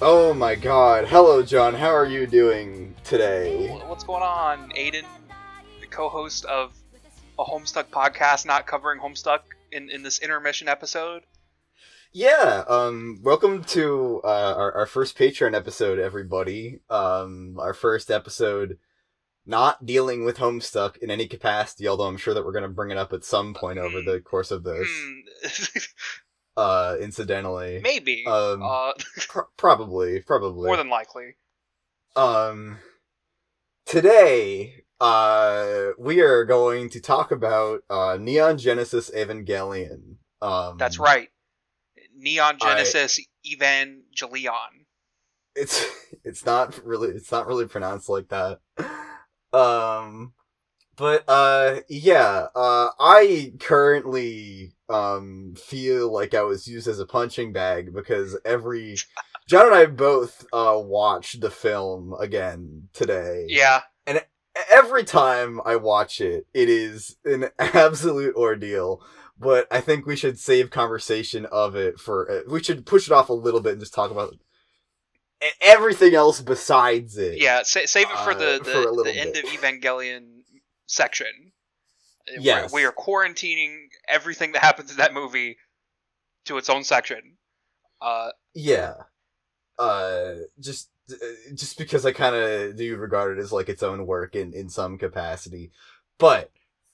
Oh my god. Hello, John. How are you doing today? What's going on, Aidan? The co host of a Homestuck podcast not covering Homestuck in, in this intermission episode. Yeah, um, welcome to uh, our, our first Patreon episode, everybody. Um, our first episode not dealing with Homestuck in any capacity, although I'm sure that we're going to bring it up at some point over the course of this, Hmm, uh, incidentally. maybe. Um, uh, Pro- probably, probably. more than likely. Um, today, uh, we are going to talk about uh, Neon Genesis Evangelion. Um, That's right. Neon I- Genesis Evangelion. It's it's not really it's not really pronounced like that. Um, but uh, yeah. Uh, I currently um feel like I was used as a punching bag because every John and I both uh watched the film again today. Yeah. And every time I watch it, it is an absolute ordeal. But I think we should save conversation of it for. Uh, we should push it off a little bit and just talk about everything else besides it. Yeah. Sa- save it for Uh, the, for the, little the end bit. of Evangelion section. Uh, We're- Yes. We are quarantining everything that happens in that movie to its own section. Uh, Yeah. Uh, just uh, just because I kind of do regard it as like its own work in in some capacity, but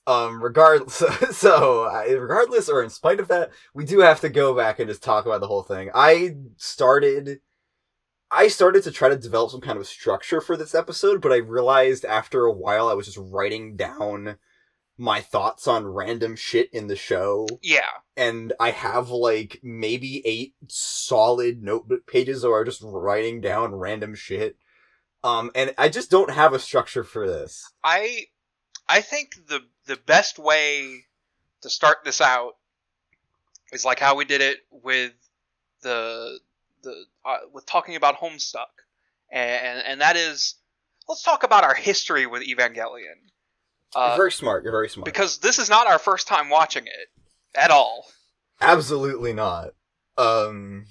um, regardless, so regardless or in spite of that, we do have to go back and just talk about the whole thing. I started. I started to try to develop some kind of structure for this episode, but I realized after a while I was just writing down my thoughts on random shit in the show yeah. and I have like maybe eight solid notebook pages where I'm just writing down random shit. Um, and I just don't have a structure for this. I I think the the best way to start this out is like how we did it with the the uh, with talking about Homestuck, and and that is let's talk about our history with Evangelion, you're uh, very smart. You're very smart. because this is not our first time watching it at all. Absolutely not. Um,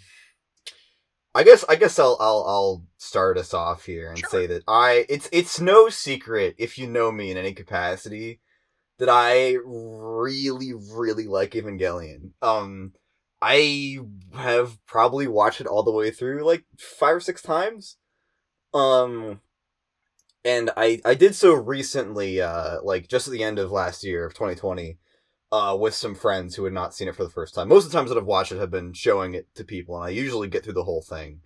I guess I guess I'll I'll I'll start us off here and Sure. say that I it's it's no secret if you know me in any capacity that I really really like Evangelion. Um, I have probably watched it all the way through like five or six times. Um, and I I did so recently, uh, like just at the end of last year of 2020 uh, with some friends who had not seen it for the first time. Most of the times that I've watched it have been showing it to people, and I usually get through the whole thing.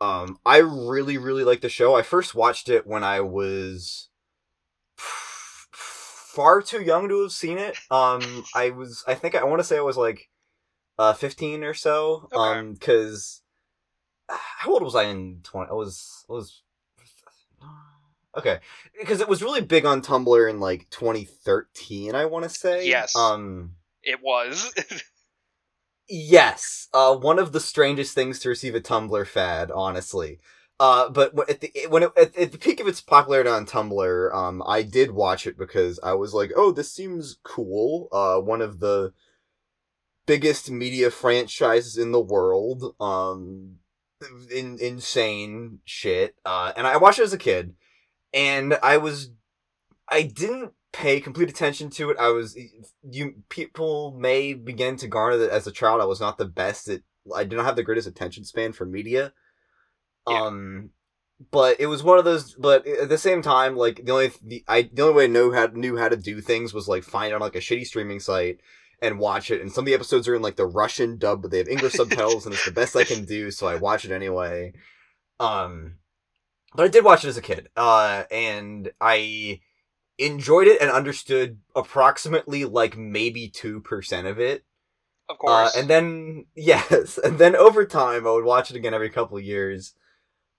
Um, I really, really like the show. I first watched it when I was far too young to have seen it. Um, I was, I think, I want to say I was like, uh, fifteen or so. Okay. Um, because how old was I in twenty? I was, I was. Okay, because it was really big on Tumblr in like 2013, I want to say. Yes. Um. It was Yes. Uh, one of the strangest things to receive a Tumblr fad, honestly. Uh, but at the when it, at, at the peak of its popularity on Tumblr, um, I did watch it because I was like, "Oh, this seems cool." Uh, one of the biggest media franchises in the world. Um, in insane shit. Uh, and I watched it as a kid, and I was, I didn't pay complete attention to it. I was you people may begin to garner that as a child I was not the best at I did not have the greatest attention span for media. Yeah. Um but it was one of those but at the same time like the only the I the only way I know how knew how to do things was like find on like a shitty streaming site and watch it and some of the episodes are in like the Russian dub but they have English subtitles and it's the best I can do so I watch it anyway. Um but I did watch it as a kid. Uh and I enjoyed it and understood approximately like maybe 2% of it. of course. Uh, course. and then yes, and then over time I would watch it again every couple of years.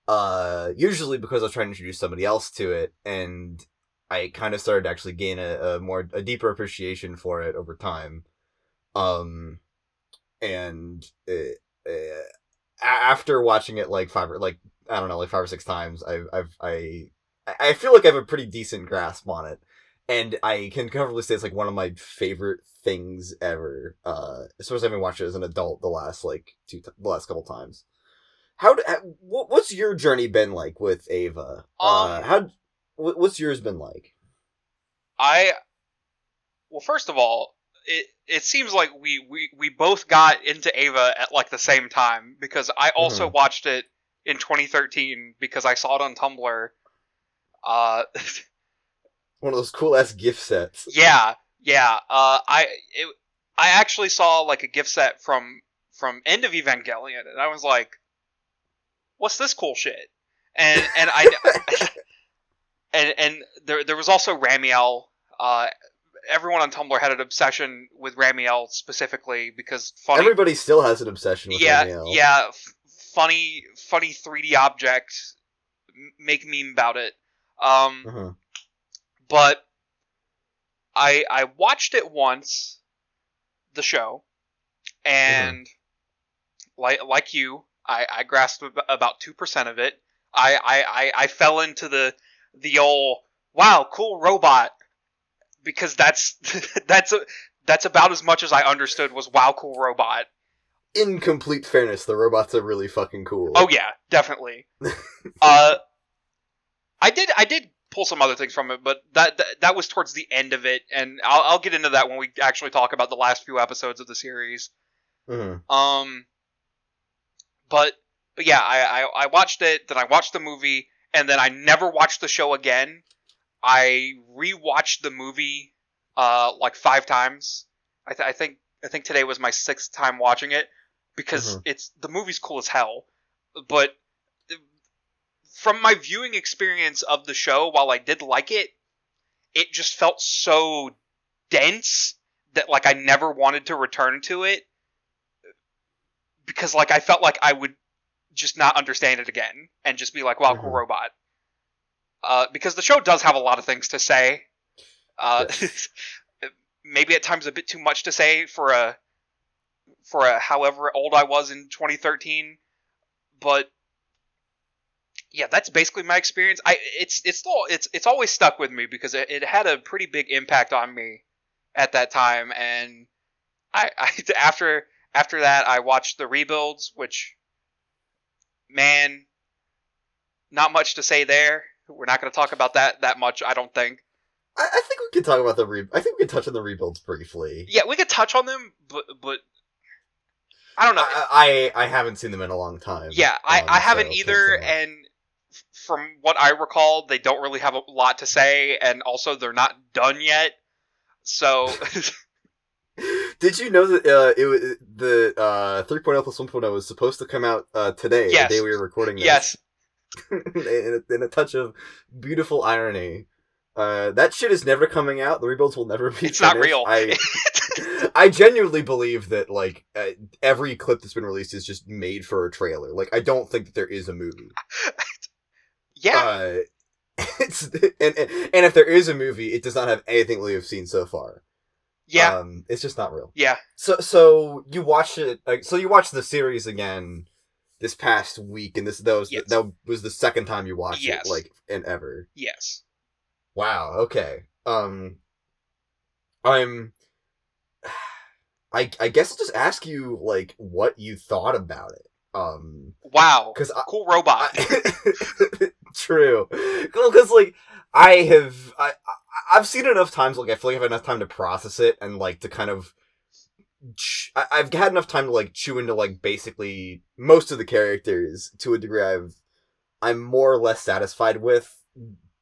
Uh usually because I was trying to introduce somebody else to it and I kind of started to actually gain a, a more a deeper appreciation for it over time. Um and uh, uh, a- after watching it like five or like I don't know like five or six times, I've I've I I feel like I have a pretty decent grasp on it, and I can comfortably say it's like one of my favorite things ever. Uh, especially having watched it as an adult the last like two t- the last couple times. How what, what's your journey been like with Eva? uh, Um, how what's yours been like? I well, first of all, it it seems like we we we both got into Eva at like the same time because I also watched it in 2013 because I saw it on Tumblr. Uh, One of those cool ass gift sets. yeah, yeah. Uh, I it, I actually saw like a gift set from from End of Evangelion, and I was like, "What's this cool shit?" And and I and and there there was also Ramiel. Uh, everyone on Tumblr had an obsession with Ramiel specifically because funny. Everybody still has an obsession with yeah, Ramiel. yeah. F- funny, funny 3D object. M- make meme about it. Um, Uh-huh. but I I watched it once, the show, and like like you, I I grasped about two percent of it. I, I I I fell into the the old wow cool robot because that's that's a, that's about as much as I understood was wow cool robot. In complete fairness, the robots are really fucking cool. Oh yeah, definitely. uh, I did I did pull some other things from it, but that that, that was towards the end of it, and I'll, I'll get into that when we actually talk about the last few episodes of the series. Mhm. Um, but but yeah, I, I I watched it, then I watched the movie, and then I never watched the show again. I rewatched the movie uh like five times. I, th- I think I think today was my sixth time watching it because Mhm. it's the movie's cool as hell, but from my viewing experience of the show, while I did like it, it just felt so dense that like I never wanted to return to it because like I felt like I would just not understand it again and just be like, "Wow, cool Mhm. robot." Uh, because the show does have a lot of things to say. Uh, maybe at times a bit too much to say for a for a however old I was in 2013, but yeah, that's basically my experience. I it's it's still it's it's always stuck with me because it, it had a pretty big impact on me at that time, and I, I after after that I watched the rebuilds, which man, not much to say there. We're not going to talk about that that much, I don't think. I, I think we could talk about the re. I think we could touch on the rebuilds briefly. Yeah, we could touch on them, but but I don't know. I, I I haven't seen them in a long time. Yeah, I, um, I haven't so either, and from what I recall, they don't really have a lot to say, and also they're not done yet. So Did you know that uh, it was the uh, 3.0 plus 1.0 was supposed to come out uh, today, Yes. the day we were recording this? yes, in, a, in a touch of beautiful irony. Uh, that shit is never coming out. The rebuilds will never be. it's not real. I I genuinely believe that like uh, every clip that's been released is just made for a trailer. Like I don't think that there is a movie. yeah, Uh, it's and, and and if there is a movie, it does not have anything we have seen so far. Yeah, Um, it's just not real. yeah. So so you watched it. Like, so you watched the series again this past week, and this that was Yes. that was the second time you watched Yes. it, like in ever. Yes. Wow. Okay. Um, I'm. I I guess I'll just ask you like what you thought about it. Um, Wow. because Cool robot. I, true. Because like I have, I I've seen enough times. Like I feel like I've had enough time to process it and like to kind of. ch- I, I've had enough time to like chew into like basically most of the characters to a degree. I've I'm more or less satisfied with.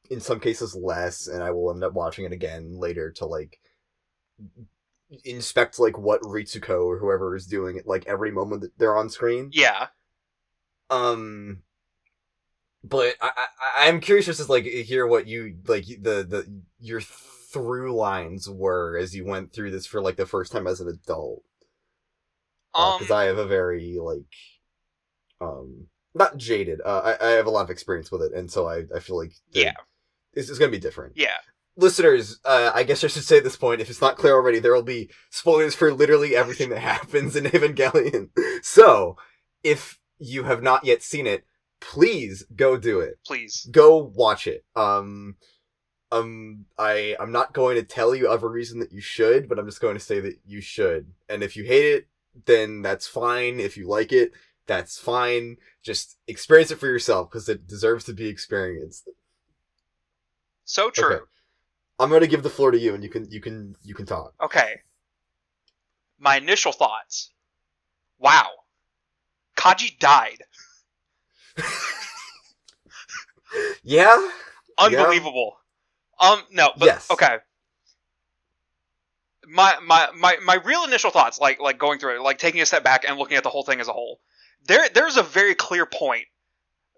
In some cases, less, and I will end up watching it again later to like inspect like what Ritsuko or whoever is doing at like every moment that they're on screen. yeah. Um, but I, I I'm curious just to like hear what you like the the your through lines were as you went through this for like the first time as an adult. Um. Because I have a very like, um, not jaded. Uh, I I have a lot of experience with it, and so I I feel like Yeah. this is gonna be different. Yeah. Listeners, uh, I guess I should say at this point, if it's not clear already, there will be spoilers for literally everything that happens in Evangelion. So, if you have not yet seen it, please go do it. Please. Go watch it. Um, um, I I'm not going to tell you of a reason that you should, but I'm just going to say that you should. And if you hate it, then that's fine. If you like it, that's fine. Just experience it for yourself because it deserves to be experienced. So true. Okay. I'm going to give the floor to you, and you can you can you can talk. Okay. My initial thoughts. Wow. Kaji died. Yeah. Unbelievable. Um no, but Yes. okay. My my my my real initial thoughts like like going through it, like taking a step back and looking at the whole thing as a whole. There there's a very clear point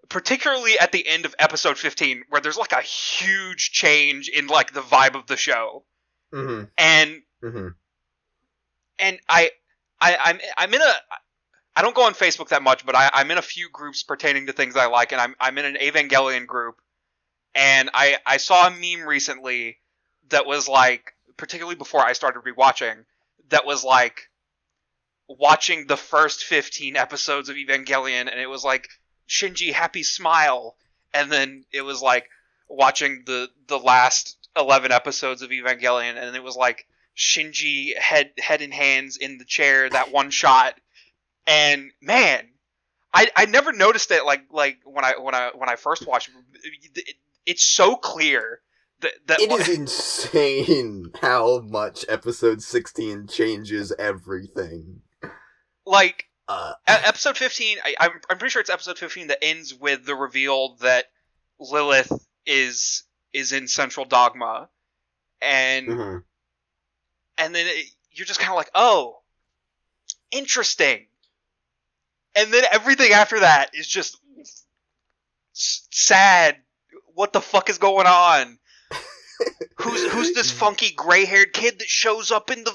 particularly at the end of episode 15 where there's like a huge change in like the vibe of the show. Mm-hmm. And Mm-hmm. and I, I, I'm, I'm in a, I don't go on Facebook that much, but I, I'm in a few groups pertaining to things I like, and I'm, I'm in an Evangelion group, and I, I saw a meme recently that was like, particularly before I started rewatching, that was like, watching the first 15 episodes of Evangelion, and it was like Shinji happy smile, and then it was like watching the the last 11 episodes of Evangelion, and it was like Shinji head head in hands in the chair that one shot and man I I never noticed it like like when I when I when I first watched it, it it's so clear that that It is insane how much episode 16 changes everything. like Uh, episode 15 I, I'm I'm pretty sure it's episode 15 that ends with the reveal that Lilith is is in Central Dogma and mhm. and then it, you're just kind of like, oh, interesting. And then everything after that is just sad. What the fuck is going on? who's who's this funky gray-haired kid that shows up in the,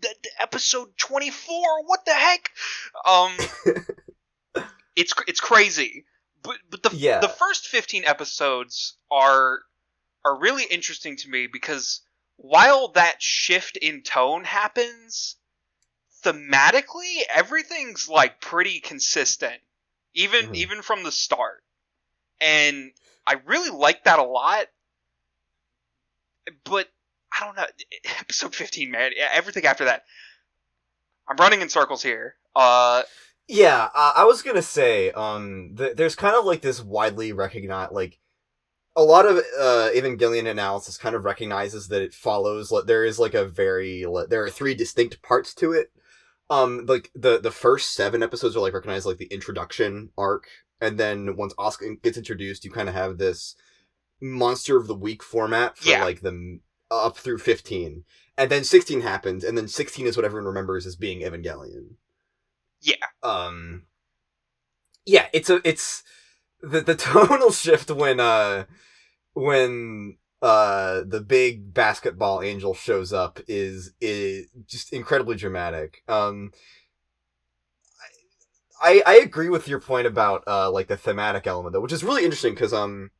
the, the episode 24? What the heck? Um, it's it's crazy. But but the Yeah. the first 15 episodes are are really interesting to me because while that shift in tone happens, thematically everything's like pretty consistent, even Mhm. even from the start, and I really like that a lot. But I don't know, episode fifteen, man, everything after that, I'm running in circles here. Uh, Yeah, uh, I was gonna say, um, th- there's kind of like this widely recognized, like, a lot of uh, Evangelion analysis kind of recognizes that it follows. Like, there is like a very, like, there are three distinct parts to it. Um, like the the first seven episodes are like recognized like the introduction arc, and then once Asuka gets introduced, you kind of have this monster of the week format for Yeah. like the up through fifteen, and then sixteen happens, and then sixteen is what everyone remembers as being Evangelion Yeah. um yeah it's a it's the the tonal shift when uh when uh the big basketball angel shows up is is just incredibly dramatic um I, I agree with your point about uh like the thematic element though, which is really interesting because um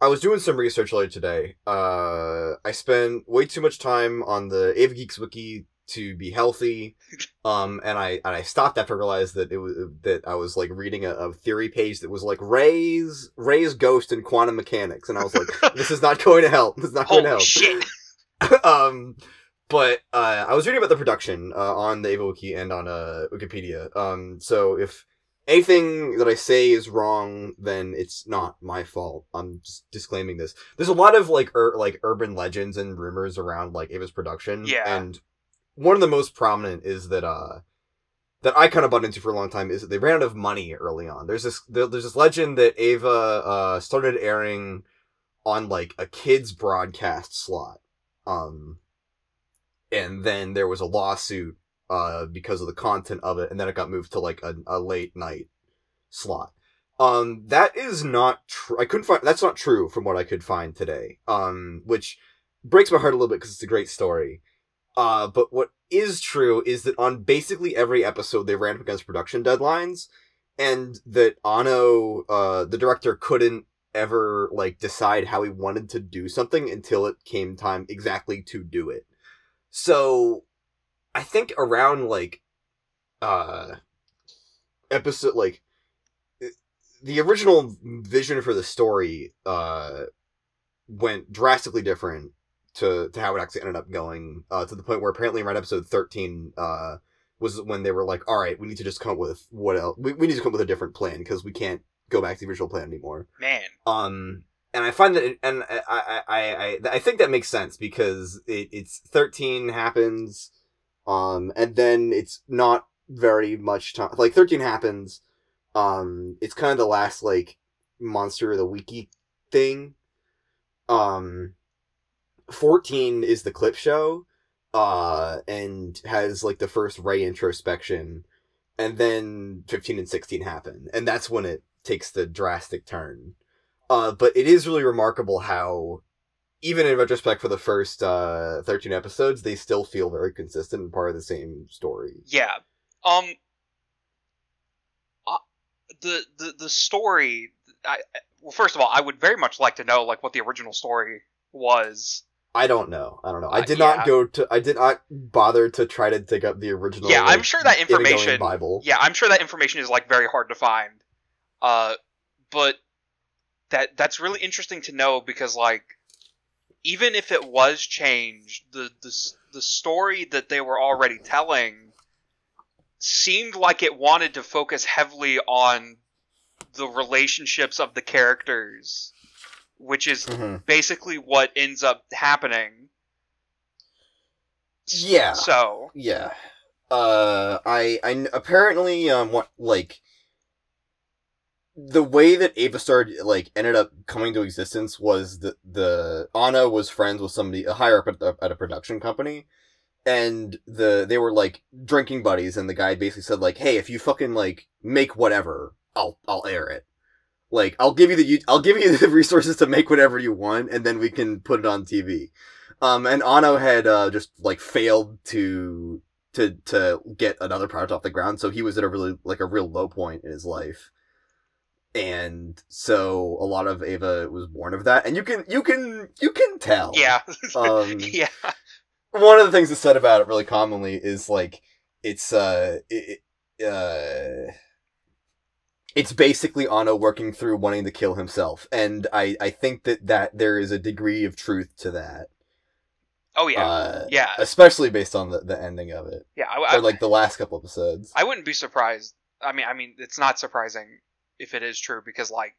I was doing some research earlier today. Uh I spent way too much time on the EvaGeeks wiki to be healthy. Um and I and I stopped after I realized that it was that I was like reading a, a theory page that was like Rei's Rei's ghost in quantum mechanics and I was like this is not going to help. This is not going to help shit! um, but uh, I was reading about the production uh, on the Eva Wiki and on uh, Wikipedia. Um, so if anything that I say is wrong, then it's not my fault. I'm just disclaiming this. There's a lot of like ur- like urban legends and rumors around like Eva's production. Yeah. and one of the most prominent is that uh that I kind of bought into for a long time is that they ran out of money early on. There's this there, there's this legend that Eva uh started airing on like a kids broadcast slot. Um and then there was a lawsuit uh because of the content of it and then it got moved to like a, a late night slot. Um that is not true. I couldn't find that's not true from what I could find today. Um which breaks my heart a little bit because it's a great story. Uh, but what is true is that on basically every episode they ran up against production deadlines, and that Anno, uh, the director, couldn't ever like decide how he wanted to do something until it came time exactly to do it. So, I think around like, uh, episode like the original vision for the story uh went drastically different to to how it actually ended up going uh to the point where apparently around episode 13 uh was when they were like all right we need to just come up with what else we, we need to come up with a different plan because we can't go back to the original plan anymore. Man, um and i find that it, and I, I i i think that makes sense because it, it's 13 happens um and then it's not very much time like 13 happens um it's kind of the last like monster of the weeky thing. Um 14 is the clip show uh and has like the first Rei introspection and then 15 and 16 happen and that's when it takes the drastic turn uh but it is really remarkable how even in retrospect for the first uh 13 episodes they still feel very consistent and part of the same story yeah. Um, uh, the the the story. I well, first of all, I would very much like to know like what the original story was. I don't know. I don't know. I Uh, did yeah. not go to. I did not bother to try to dig up the original. Yeah, I'm sure that information- Bible. Yeah, I'm sure that information is like very hard to find. Uh, but that that's really interesting to know because like even if it was changed, the the the story that they were already telling seemed like it wanted to focus heavily on the relationships of the characters, which is Mhm. basically what ends up happening. Yeah. So Yeah. Uh, I, I apparently um what like the way that Eva Star like ended up coming to existence was the the Anno was friends with somebody a higher up at, the, at a production company, and the they were like drinking buddies, and the guy basically said like, "Hey, if you fucking like make whatever, I'll I'll air it." Like I'll give you the I'll give you the resources to make whatever you want, and then we can put it on TV. Um, and Anno had uh, just like failed to to to get another product off the ground, so he was at a really like a real low point in his life, and so a lot of Eva was born of that, and you can you can you can tell. yeah, Um, yeah, one of the things that's said about it really commonly is like it's uh it, uh it's basically Anno working through wanting to kill himself, and I I think that that there is a degree of truth to that. oh yeah, Uh, yeah, especially based on the, the ending of it, yeah. I, I, or like the last couple episodes. I wouldn't be surprised. I mean, I mean, it's not surprising if it is true because, like,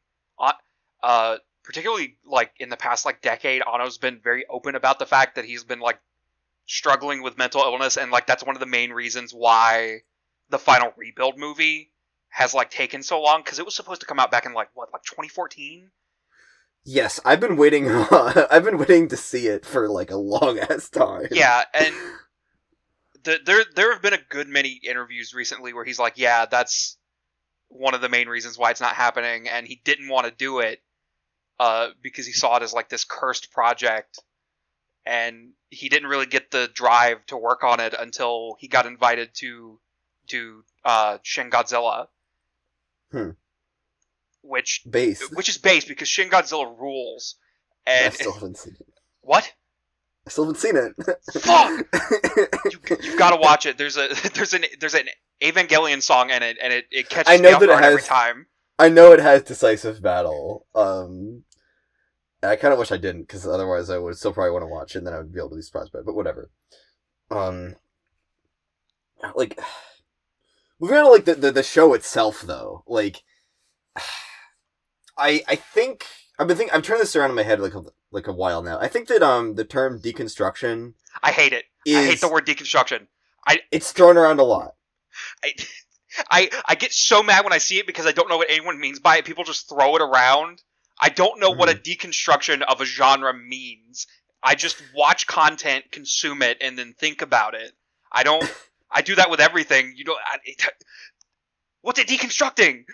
uh, particularly like in the past like decade, Anno's been very open about the fact that he's been like struggling with mental illness, and like that's one of the main reasons why the final rebuild movie has like taken so long because it was supposed to come out back in like what like 2014. Yes, I've been waiting. I've been waiting to see it for like a long ass time. Yeah, and the, there there have been a good many interviews recently where he's like, yeah, that's one of the main reasons why it's not happening, and he didn't want to do it uh, because he saw it as like this cursed project, and he didn't really get the drive to work on it until he got invited to to uh, Shin Godzilla, Hmm. which base. which is base because Shin Godzilla rules, And I still haven't seen it. what I still haven't seen it. Fuck! you, you've got to watch it. There's a there's an there's an Evangelion song in it, and it, it catches I know that it guard every time. I know it has decisive battle. Um, I kind of wish I didn't, because otherwise I would still probably want to watch it, and then I would be able to be surprised by it. But whatever. Um, like moving on to like the, the the show itself, though. Like, I I think I've been thinking I've turned this around in my head like a, like a while now. I think that um the term deconstruction I hate it. is I hate the word deconstruction. I it's thrown around a lot. I, I I get so mad when I see it because I don't know what anyone means by it. People just throw it around. I don't know what a Mm-hmm. deconstruction of a genre means. I just watch content, consume it, and then think about it. I don't. I do that with everything. You know, I, it, what's it deconstructing?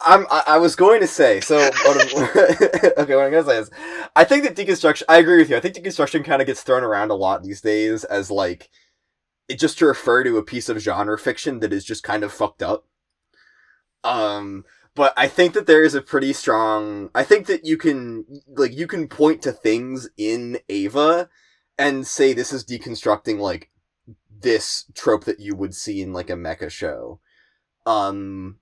I'm, I, I was going to say, so, what okay, what I'm going to say is, I think that deconstruction, I agree with you, I think deconstruction kind of gets thrown around a lot these days as, like, it just to refer to a piece of genre fiction that is just kind of fucked up. Um, but I think that there is a pretty strong, I think that you can, like, you can point to things in Eva and say this is deconstructing, like, this trope that you would see in, like, a mecha show. Um,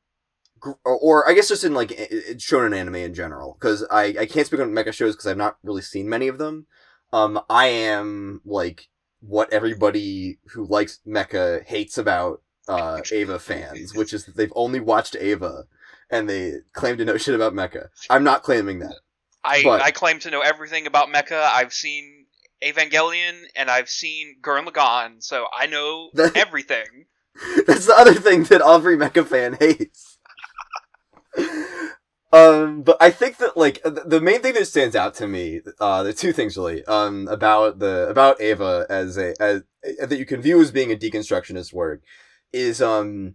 or, or I guess just in like i- i- shonen anime in general, because I I can't speak on mecha shows because I've not really seen many of them. Um, I am like what everybody who likes mecha hates about uh Eva fans, which is that they've only watched Eva and they claim to know shit about mecha. I'm not claiming that. I But- I claim to know everything about Mecha. I've seen Evangelion and I've seen Gurren Lagann, so I know That- everything. That's the other thing that every mecha fan hates. um, but I think that like th- the main thing that stands out to me, uh, the two things really, um, about the about Eva as a as uh, that you can view as being a deconstructionist work, is um,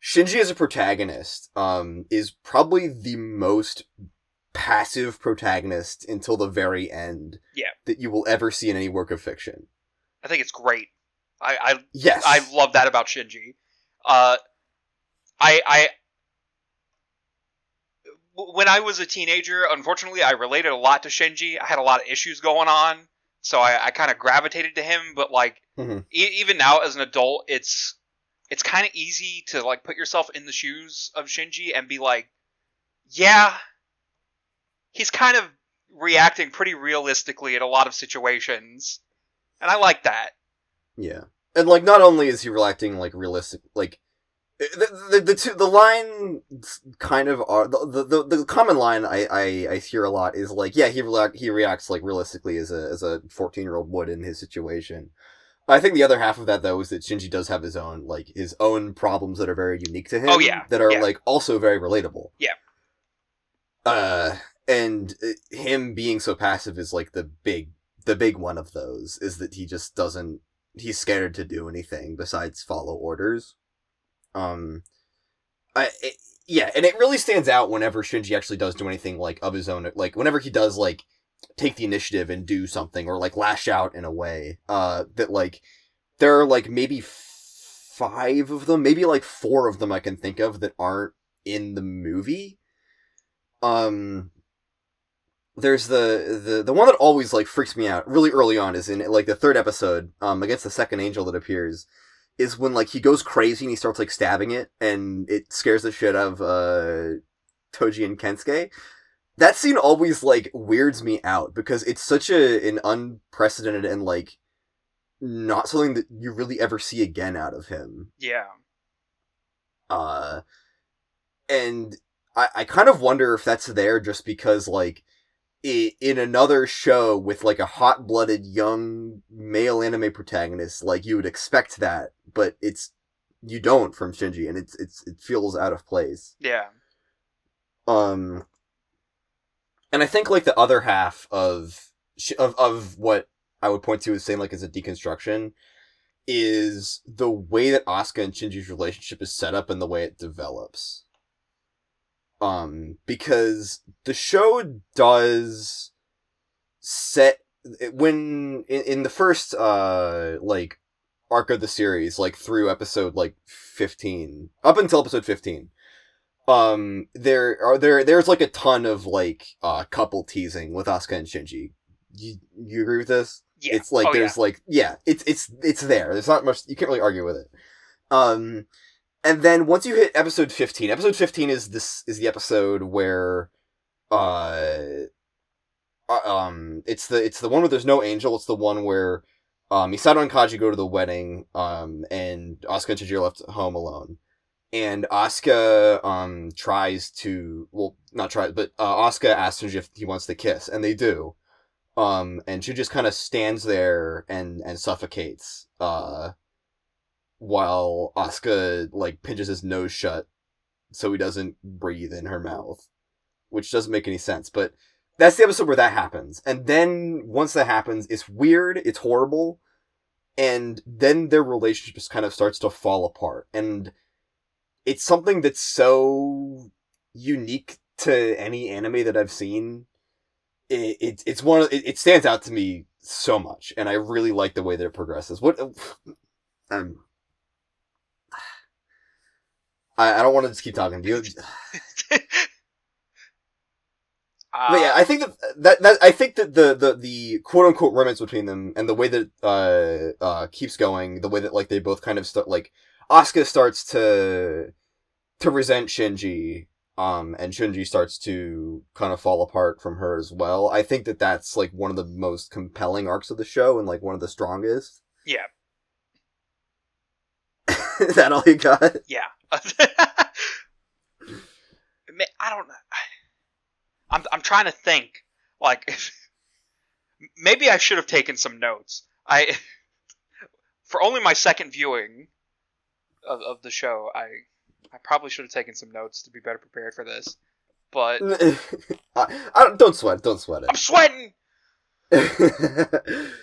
Shinji as a protagonist, um, is probably the most passive protagonist until the very end. Yeah. that you will ever see in any work of fiction. I think it's great. I I, Yes, I love that about Shinji. Uh, I I when I was a teenager, unfortunately, I related a lot to Shinji. I had a lot of issues going on, so I, I kind of gravitated to him. But like, Mhm. e- even now as an adult, it's it's kind of easy to like put yourself in the shoes of Shinji and be like, yeah, he's kind of reacting pretty realistically in a lot of situations, and I like that. Yeah, and like not only is he reacting like realistic, like the the, the two the line kind of are the, the the common line I, I I hear a lot is like yeah he react he reacts like realistically as a as a fourteen year old would in his situation. I think the other half of that though is that Shinji does have his own like his own problems that are very unique to him. Oh, yeah, that are yeah. like also very relatable. Yeah. Uh, and uh, him being so passive is like the big the big one of those is that he just doesn't he's scared to do anything besides follow orders. Um, I it, yeah, and it really stands out whenever Shinji actually does do anything like of his own, like whenever he does like take the initiative and do something or like lash out in a way. Uh, that like there are like maybe five of them, maybe like four of them I can think of that aren't in the movie. Um, there's the the the one that always like freaks me out really early on is in like the third episode um against the second angel that appears is when like he goes crazy and he starts like stabbing it and it scares the shit out of uh Toji and Kensuke. That scene always like weirds me out because it's such a an unprecedented and like not something that you really ever see again out of him Yeah. uh and i i kind of wonder if that's there just because like in another show with like a hot-blooded young male anime protagonist like you would expect that but it's you don't from shinji and it's it's it feels out of place Yeah. um and i think like the other half of sh- of of what i would point to as saying like as a deconstruction is the way that Asuka and Shinji's relationship is set up and the way it develops. Um, because the show does set when in, in the first uh like arc of the series, like through episode like fifteen, up until episode fifteen, um, there are there there's like a ton of like uh couple teasing with Asuka and Shinji. You you agree with this? Yeah. It's like Oh, there's like yeah, it's it's it's there. There's not much you can't really argue with it. Um and then once you hit episode 15, episode 15 is this is the episode where uh uh, um it's the it's the one where there's no angel, it's the one where um Misato and Kaji go to the wedding um and Asuka and Shinji are left home alone. And Asuka um tries to well not try but uh, Asuka asks Shinji if he wants to kiss and they do um and she just kind of stands there and and suffocates uh while Asuka like pinches his nose shut so he doesn't breathe in her mouth which doesn't make any sense but that's the episode where that happens. And then once that happens it's weird it's horrible and then their relationship just kind of starts to fall apart. And it's something that's so unique to any anime that I've seen. It, it it's one of it, it stands out to me so much and i really like the way that it progresses. What um I, I don't want to just keep talking do you Uh, but yeah i think that, that that i think that the the the quote unquote romance between them and the way that uh uh keeps going the way that like they both kind of start like Asuka starts to to resent Shinji, um, and Shinji starts to kind of fall apart from her as well. I think that that's like one of the most compelling arcs of the show and like one of the strongest. Yeah. Is that all you got? Yeah. I don't know. I'm I'm trying to think. Like, maybe I should have taken some notes. I for only my second viewing of, of the show, I I probably should have taken some notes to be better prepared for this. But I, I don't, don't sweat. Don't sweat it. I'm sweating. I,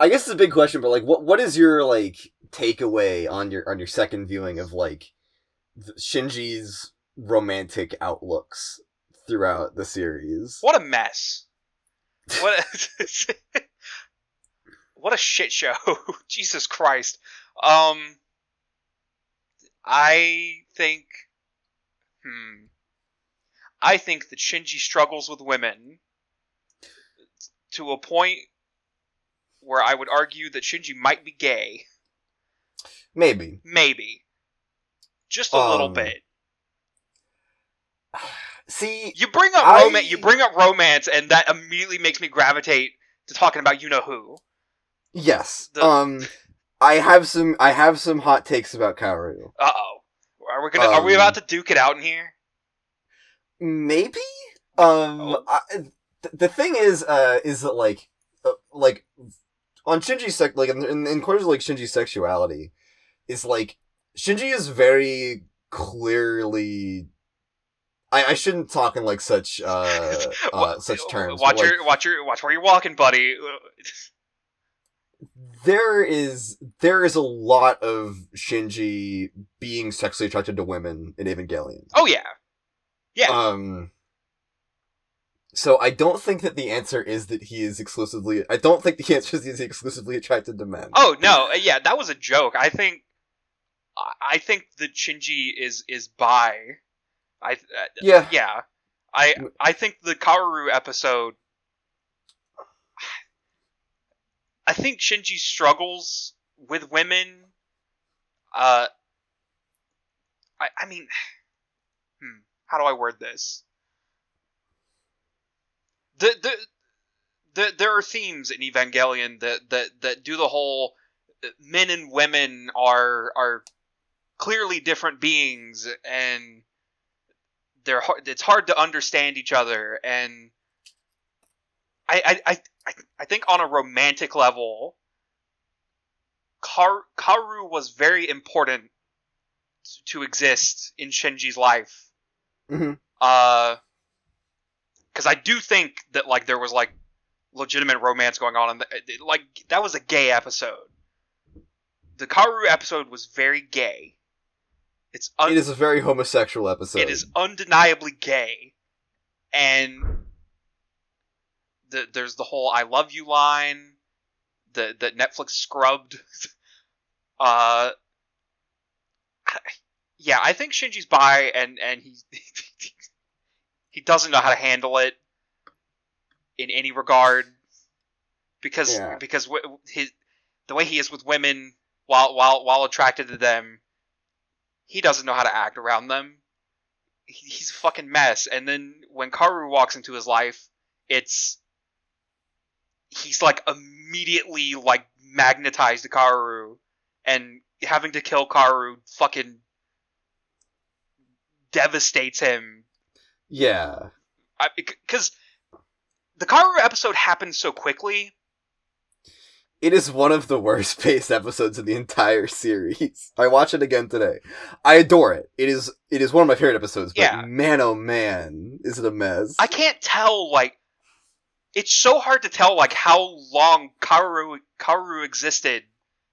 I guess it's a big question, but like, what what is your like takeaway on your on your second viewing of like Shinji's romantic outlooks throughout the series? What a mess. What a What a shit show. Jesus Christ. Um I think hmm I think that Shinji struggles with women to a point where I would argue that Shinji might be gay. Maybe. Maybe. Just a little Um, bit. See, You bring up I- romance. You bring up romance, and that immediately makes me gravitate to talking about you know who. yes. The- Um, I have some. I have some hot takes about Kaoru. Uh oh. Are we gonna? are we Um, about to duke it out in here? Maybe. Um, Oh. I, th- the thing is, uh, is that like, uh, like on Shinji's sec, like in, in, in quarters of like Shinji's sexuality, is like Shinji is very clearly. I, I shouldn't talk in like such uh, uh such terms. Watch but, like, your, watch your, watch where you're walking, buddy. there is there is a lot of Shinji being sexually attracted to women in Evangelion. Oh yeah, yeah. Um. So I don't think that the answer is that he is exclusively. I don't think the answer is he's exclusively attracted to men. oh no, uh, yeah, that was a joke. I think, I- think that Shinji is is bi. I uh, yeah. yeah, I I think the Kaoru episode. I think Shinji struggles with women. Uh, I I mean, hmm, how do I word this? The the the there are themes in Evangelion that that that do the whole uh, men and women are are clearly different beings and they're hard, it's hard to understand each other and I I, I I think on a romantic level Kar, Kaoru was very important to exist in Shinji's life. Mhm. Uh cuz I do think that like there was like legitimate romance going on and like that was a gay episode. The Kaoru episode was very gay. It's un- It is a very homosexual episode. it is undeniably gay, and the, there's the whole "I love you" line that that Netflix scrubbed. uh, yeah, I think Shinji's bi, and and he he doesn't know how to handle it in any regard because Yeah. because w- his the way he is with women while while while attracted to them he doesn't know how to act around them. He- He's a fucking mess. And then when Kaoru walks into his life, it's he's like immediately like magnetized to Kaoru, and having to kill Kaoru fucking devastates him. yeah. Because the Kaoru episode happened so quickly. It is one of the worst paced episodes in the entire series. I watch it again today. I adore it. It is it is one of my favorite episodes, but Yeah. man oh man, is it a mess. I can't tell like it's so hard to tell like how long Kaoru Kaoru existed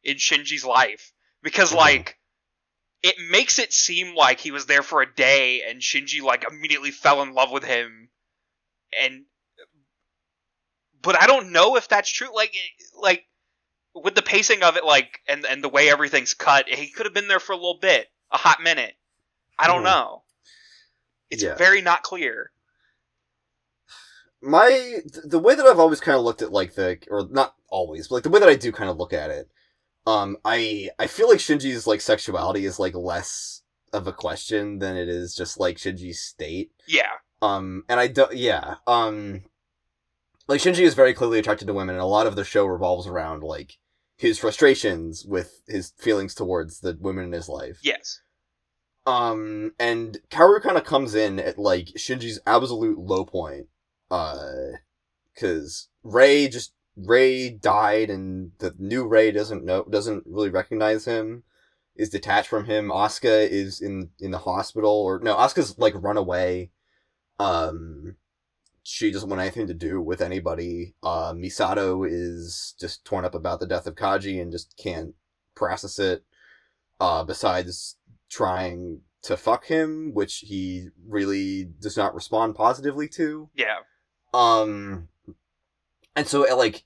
in Shinji's life because Mhm. like it makes it seem like he was there for a day and Shinji like immediately fell in love with him and but I don't know if that's true like like with the pacing of it like and and the way everything's cut he could have been there for a little bit a hot minute I don't Mhm. know it's Yeah. very not clear my the way that I've always kind of looked at like the or not always, but like the way that I do kind of look at it, Um, I I feel like Shinji's like sexuality is like less of a question than it is just like Shinji's state. Yeah. Um, and I don't, yeah. Um, like Shinji is very clearly attracted to women, and a lot of the show revolves around like his frustrations with his feelings towards the women in his life. Yes. Um, and Kaoru kind of comes in at like Shinji's absolute low point. Uh, cause Rei just, Rei died and the new Rei doesn't know, doesn't really recognize him, is detached from him. Asuka is in, in the hospital or no, Asuka's like run away. Um, she doesn't want anything to do with anybody. Uh, Misato is just torn up about the death of Kaji and just can't process it. Uh, besides trying to fuck him, which he really does not respond positively to. Yeah. Um, and so uh, like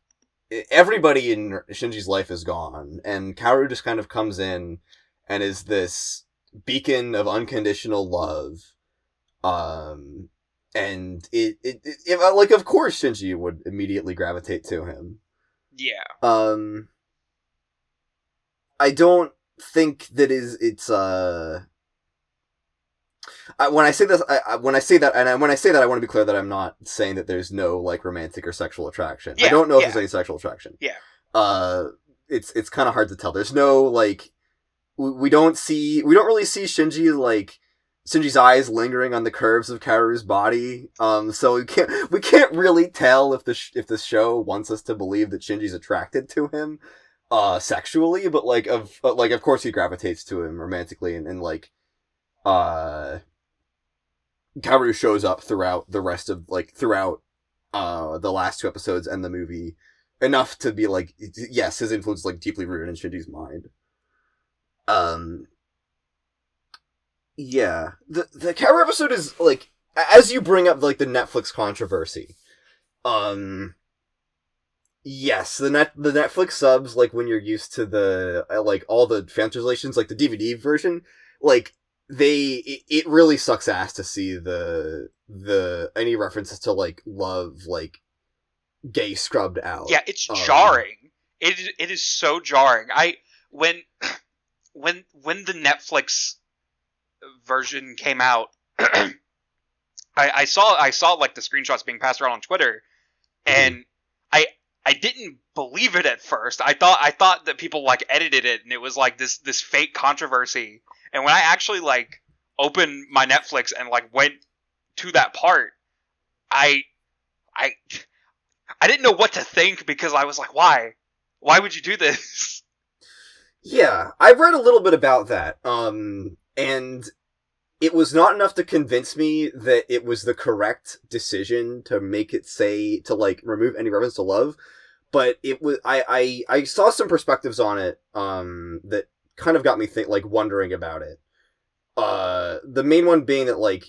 everybody in Shinji's life is gone, and Kaoru just kind of comes in and is this beacon of unconditional love. Um, and it, it, it, it like of course Shinji would immediately gravitate to him. Yeah. Um, I don't think that is it's uh. I, when I say this, I, I, when I say that, and I, when I say that, I want to be clear that I'm not saying that there's no like romantic or sexual attraction. Yeah, I don't know if there's any sexual attraction. Yeah. Uh, it's it's kind of hard to tell. There's no like, we, we don't see, we don't really see Shinji like Shinji's eyes lingering on the curves of Kaoru's body. Um, so we can't we can't really tell if the sh- if the show wants us to believe that Shinji's attracted to him, uh, sexually. But like of but, like of course he gravitates to him romantically and, and like, uh, shows up throughout the rest of like throughout, uh, the last two episodes and the movie enough to be like yes his influence is like deeply rooted in Shinji's mind. Um, yeah, the the Kaoru episode is like as you bring up like the Netflix controversy. Um, yes, the net the Netflix subs like when you're used to the uh, like all the fan translations like the DVD version like they it, it really sucks ass to see the the any references to like love like gay scrubbed out. Yeah, it's Um, jarring. It is, it is so jarring. I when when when the Netflix version came out, I, I saw I saw like the screenshots being passed around on Twitter, and I I didn't believe it at first. I thought I thought that people like edited it and it was like this this fake controversy. And when I actually like opened my Netflix and like went to that part, I I I didn't know what to think because I was like, why? Why would you do this? Yeah, I've read a little bit about that. Um, and it was not enough to convince me that it was the correct decision to make it say to like remove any reference to love. But it was I I I saw some perspectives on it um that kind of got me think like wondering about it. Uh, the main one being that like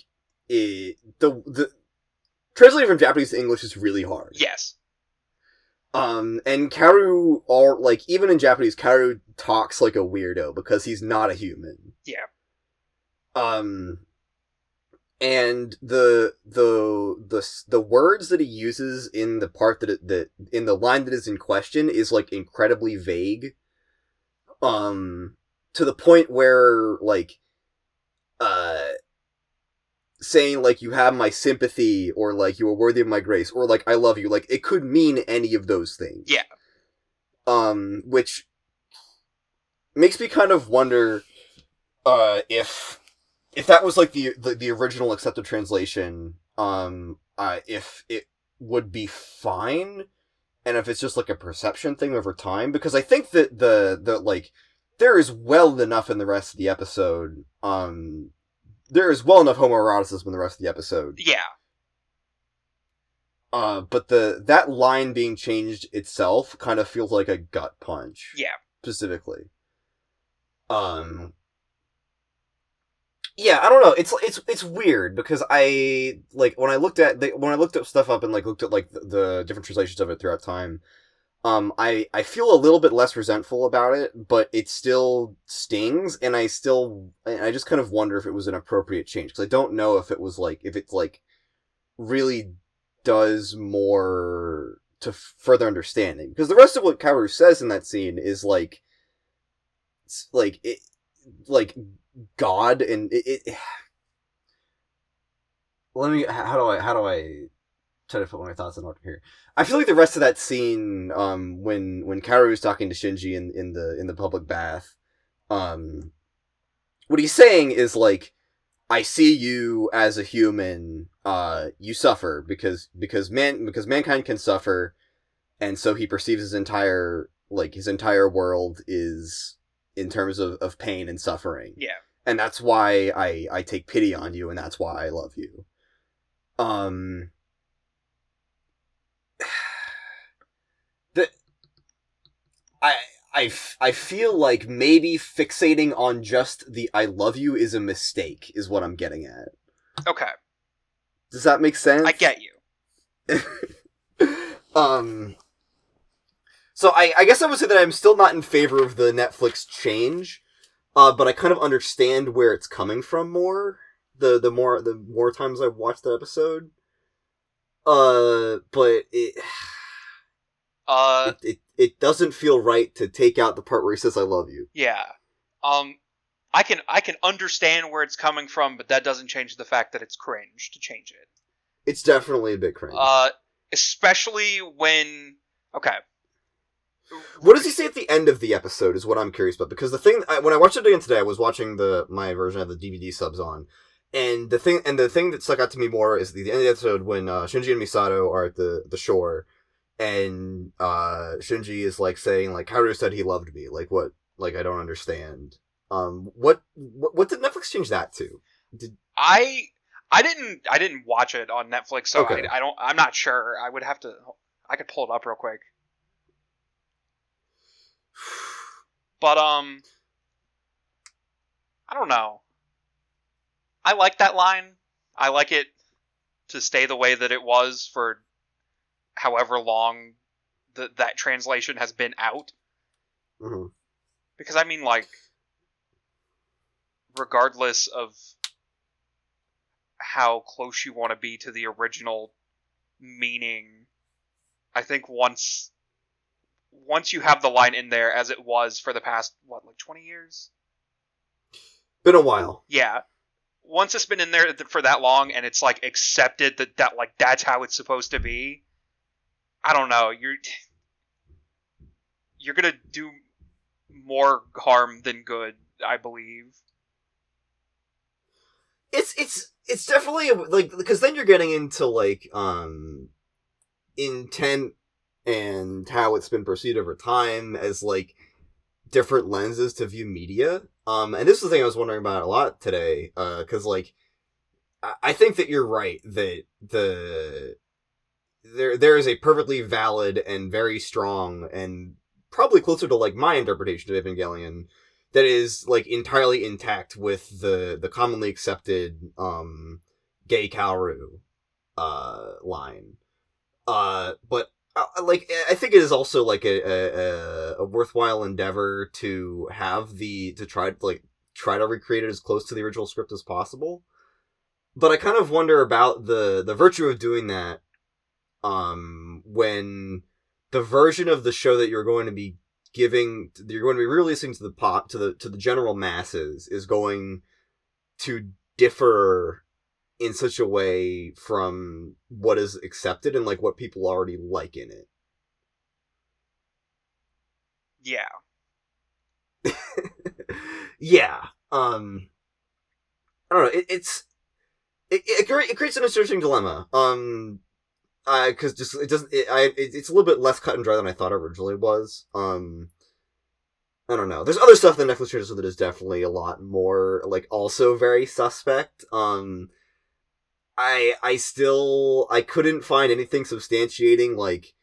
it, the the translating from Japanese to English is really hard. Yes. Um, and Kaoru, are like even in Japanese, Kaoru talks like a weirdo because he's not a human. Yeah. Um, and the the the the words that he uses in the part that it, that in the line that is in question is like incredibly vague. Um, to the point where like, uh. Saying like you have my sympathy or like you are worthy of my grace or like I love you like it could mean any of those things. Yeah. Um which makes me kind of wonder uh if if that was like the the, the original accepted translation um uh if it would be fine and if it's just like a perception thing over time because I think that the the like there is well enough in the rest of the episode um there is well enough homoeroticism in the rest of the episode Yeah. uh, but the that line being changed itself kind of feels like a gut punch. Yeah. Specifically. Um. Yeah, I don't know. It's it's it's weird because I like when I looked at the, when I looked up stuff up and like looked at like the, the different translations of it throughout time. Um, I I feel a little bit less resentful about it, but it still stings, and I still and I just kind of wonder if it was an appropriate change because I don't know if it was like if it's like really does more to further understanding because the rest of what Kaoru says in that scene is like like it like God and it, it let me how do I how do I try to put my thoughts in order here. I feel like the rest of that scene, um, when when is talking to Shinji in, in the in the public bath, um, what he's saying is like, I see you as a human. Uh, you suffer because because man because mankind can suffer, and so he perceives his entire like his entire world is in terms of, of pain and suffering Yeah. And that's why I I take pity on you, and that's why I love you. Um, the I I f- I feel like maybe fixating on just the I love you is a mistake, is what I'm getting at. Okay. Does that make sense? I get you. um so I, I guess I would say that I'm still not in favor of the Netflix change, uh, but I kind of understand where it's coming from more. The the more the more times I've watched that episode. Uh but it Uh, it, it it doesn't feel right to take out the part where he says I love you. yeah. Um, I can I can understand where it's coming from, but that doesn't change the fact that it's cringe to change it. It's definitely a bit cringe. Uh, especially when okay. What does he say at the end of the episode? Is what I'm curious about because the thing I, when I watched it again today, I was watching the my version of the DVD subs on, and the thing and the thing that stuck out to me more is the, the end of the episode when uh, Shinji and Misato are at the the shore, and uh, Shinji is like saying like Kaoru said he loved me like what like I don't understand. Um, what what, what did Netflix change that to? Did I I didn't I didn't watch it on Netflix, so Okay. I, I don't I'm not sure. I would have to I could pull it up real quick. But um I don't know. I like that line. I like it to stay the way that it was for however long the, that translation has been out Mhm. because I mean like regardless of how close you want to be to the original meaning I think once once you have the line in there as it was for the past what like 20 years? Been a while. yeah. Once it's been in there for that long and it's like accepted that that like that's how it's supposed to be i don't know. You're you're gonna do more harm than good i believe. It's it's it's definitely like because then you're getting into like um intent and how it's been perceived over time as like different lenses to view media um and this is the thing i was wondering about a lot today uh because like I- i think that you're right that the there there is a perfectly valid and very strong and probably closer to like my interpretation of evangelion that is like entirely intact with the the commonly accepted um gay Kaoru uh line. Uh but uh, like I think it is also like a, a a worthwhile endeavor to have the to try like try to recreate it as close to the original script as possible. But I kind of wonder about the the virtue of doing that um when the version of the show that you're going to be giving you're going to be releasing to the pop to the to the general masses is going to differ in such a way from what is accepted and like what people already like in it. yeah yeah. Um I don't know. It, it's it, it, it creates an interesting dilemma. Um uh cuz just it doesn't it, I it, it's a little bit less cut and dry than I thought it originally was. Um I don't know. There's other stuff that Netflix changes that is definitely a lot more like also very suspect. Um I I still I couldn't find anything substantiating like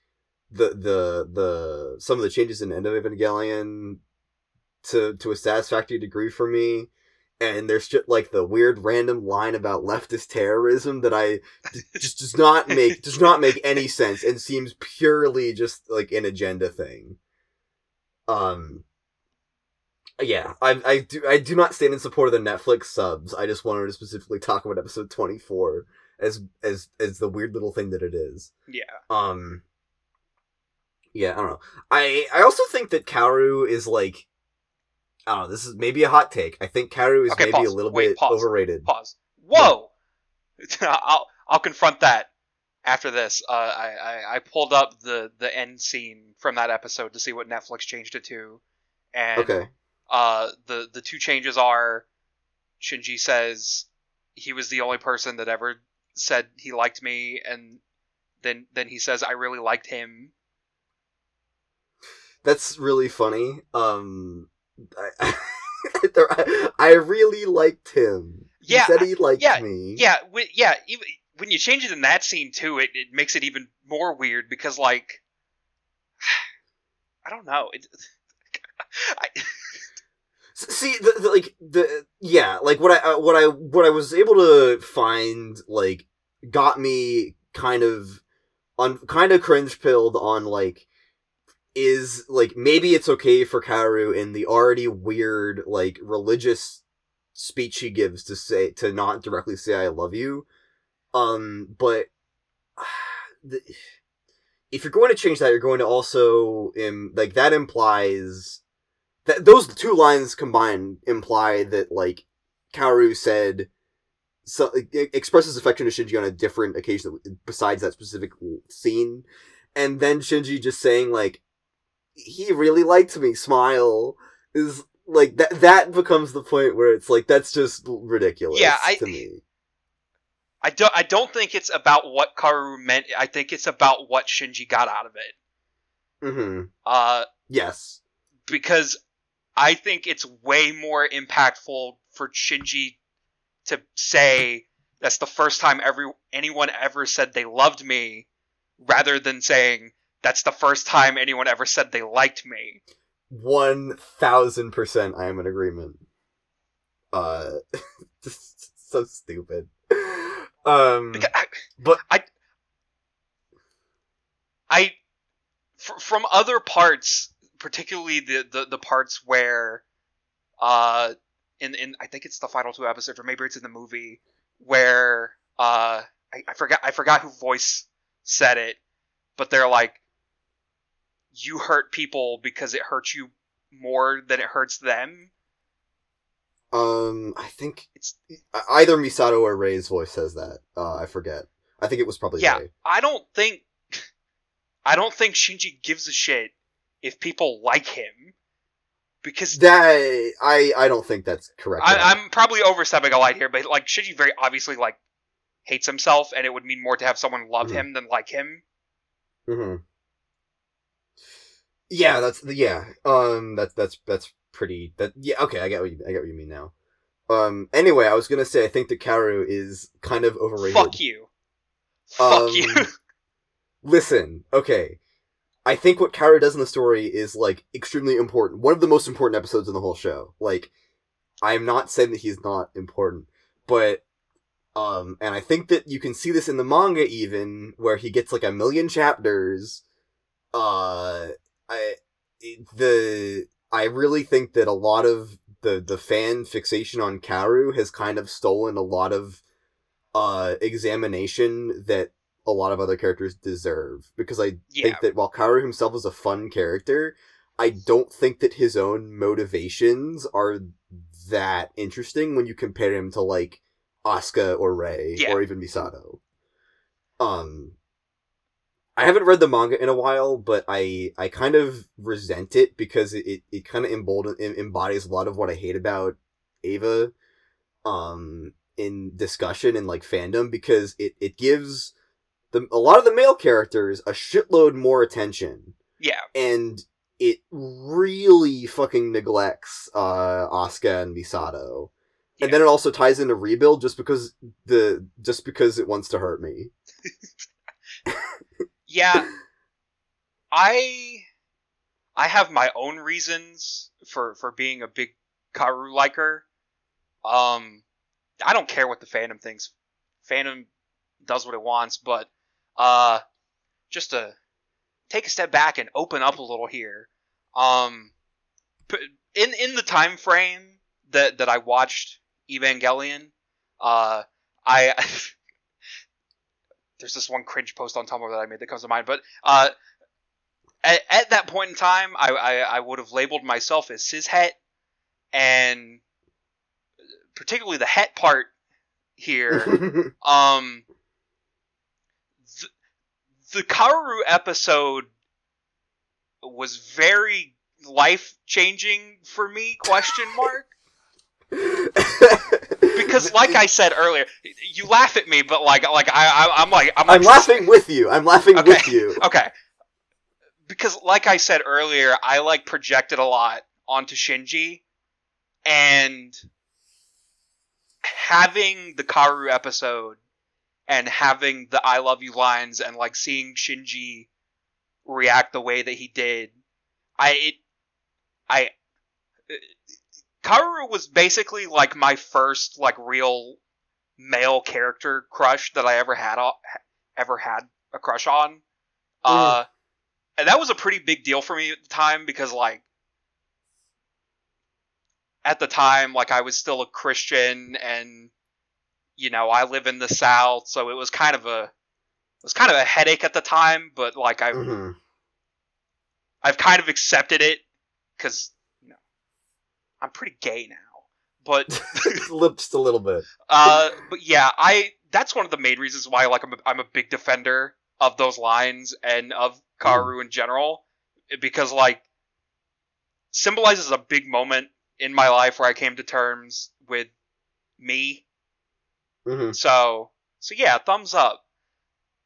the the the some of the changes in End of Evangelion to to a satisfactory degree for me. And there's just like the weird random line about leftist terrorism that I d- just does not make does not make any sense and seems purely just like an agenda thing. Um yeah, I I do I do not stand in support of the Netflix subs. I just wanted to specifically talk about episode 24 as as as the weird little thing that it is. yeah Um Yeah, I don't know. I I also think that Kaoru is like I don't know. This is maybe a hot take. I think Kaoru is Okay, maybe pause. a little Wait, bit pause. overrated. Pause. Whoa. I'll I'll confront that after this. Uh, I, I I pulled up the the end scene from that episode to see what Netflix changed it to, and Okay. Uh, the the two changes are Shinji says he was the only person that ever said he liked me, and then then he says I really liked him. That's really funny. Um, I, I, I really liked him. Yeah, He said he liked yeah, me. Yeah, w- yeah. Even when you change it in that scene too, it, it makes it even more weird because like I don't know. It, I, See, the, the like the yeah, like what I uh, what I what I was able to find like got me kind of on kind of cringe pilled on like is like maybe it's okay for Kaoru in the already weird like religious speech she gives to say to not directly say I love you, um, but the, if you're going to change that, you're going to also um, like that implies that those two lines combined imply that like Kaoru said so expresses affection to Shinji on a different occasion besides that specific scene, and then Shinji just saying like he really liked me, smile is like that. That becomes the point where it's like that's just ridiculous. Yeah, I- to me. I don't. I don't think it's about what Kaoru meant. I think it's about what Shinji got out of it. hmm Uh, Yes. because I think it's way more impactful for Shinji to say that's the first time every anyone ever said they loved me, rather than saying that's the first time anyone ever said they liked me. One thousand percent, I am in agreement. Uh, so stupid. Um, I, but I, I from other parts, particularly the, the the parts where, uh, in in I think it's the final two episodes, or maybe it's in the movie where uh I, I forgot I forgot who voice said it, but they're like, you hurt people because it hurts you more than it hurts them. um, I think It's either Misato or Rei's voice says that. Uh, I forget. I think it was probably yeah. Rei. I don't think I don't think Shinji gives a shit if people like him because That I I don't think that's correct. I, I'm probably overstepping a line here, but like Shinji very obviously like hates himself, and it would mean more to have someone love Mhm. him than like him. hmm Yeah, that's yeah. Um, that's that's that's pretty. That yeah. Okay, I get what you I get what you mean now. Um. Anyway, I was gonna say I think that Kaoru is kind of overrated. Fuck you. Fuck Um, you. Listen, okay. I think what Kaoru does in the story is like extremely important. One of the most important episodes in the whole show. Like, I'm not saying that he's not important, but um, and I think that you can see this in the manga even where he gets like a million chapters. Uh, I the I really think that a lot of the the fan fixation on Kaoru has kind of stolen a lot of uh examination that a lot of other characters deserve because I Yeah. think that while Kaoru himself is a fun character, I don't think that his own motivations are that interesting when you compare him to like Asuka or Rei Yeah. or even Misato. Um I haven't read the manga in a while, but I I kind of resent it because it, it, kind of embolden, em- embodies a lot of what I hate about Eva um in discussion and like fandom because it, it gives the a lot of the male characters a shitload more attention yeah. and it really fucking neglects uh Asuka and Misato. Yeah. And then it also ties into rebuild just because the just because it wants to hurt me. Yeah. I I have my own reasons for for being a big Kaoru liker. Um I don't care what the fandom thinks. Fandom does what it wants, but uh just to take a step back and open up a little here. Um in in the time frame that that I watched Evangelion, uh I there's this one cringe post on Tumblr that I made that comes to mind, but uh, at, at that point in time, I, I, I would have labeled myself as cishet, and particularly the het part here. um, the Kaoru episode was very life changing for me? Question mark. Because, like I said earlier, you laugh at me, but like, like I, I I'm like, I'm, I'm laughing with you. I'm laughing Okay. with you. Okay. Because, like I said earlier, I like projected a lot onto Shinji, and having the Kaoru episode and having the "I love you" lines and like seeing Shinji react the way that he did, I it, I Kaoru was basically like my first like real male character crush that I ever had ever had a crush on. Uh, and that was a pretty big deal for me at the time because like at the time like I was still a Christian and you know I live in the South, so it was kind of a it was kind of a headache at the time, but like I Mhm. I've kind of accepted it because you know I'm pretty gay now. But Just a little- just a little bit. uh, but yeah, I that's one of the main reasons why like I'm a, I'm a big defender of those lines and of Kaoru in general because like symbolizes a big moment in my life where I came to terms with me. Hmm So so yeah, thumbs up.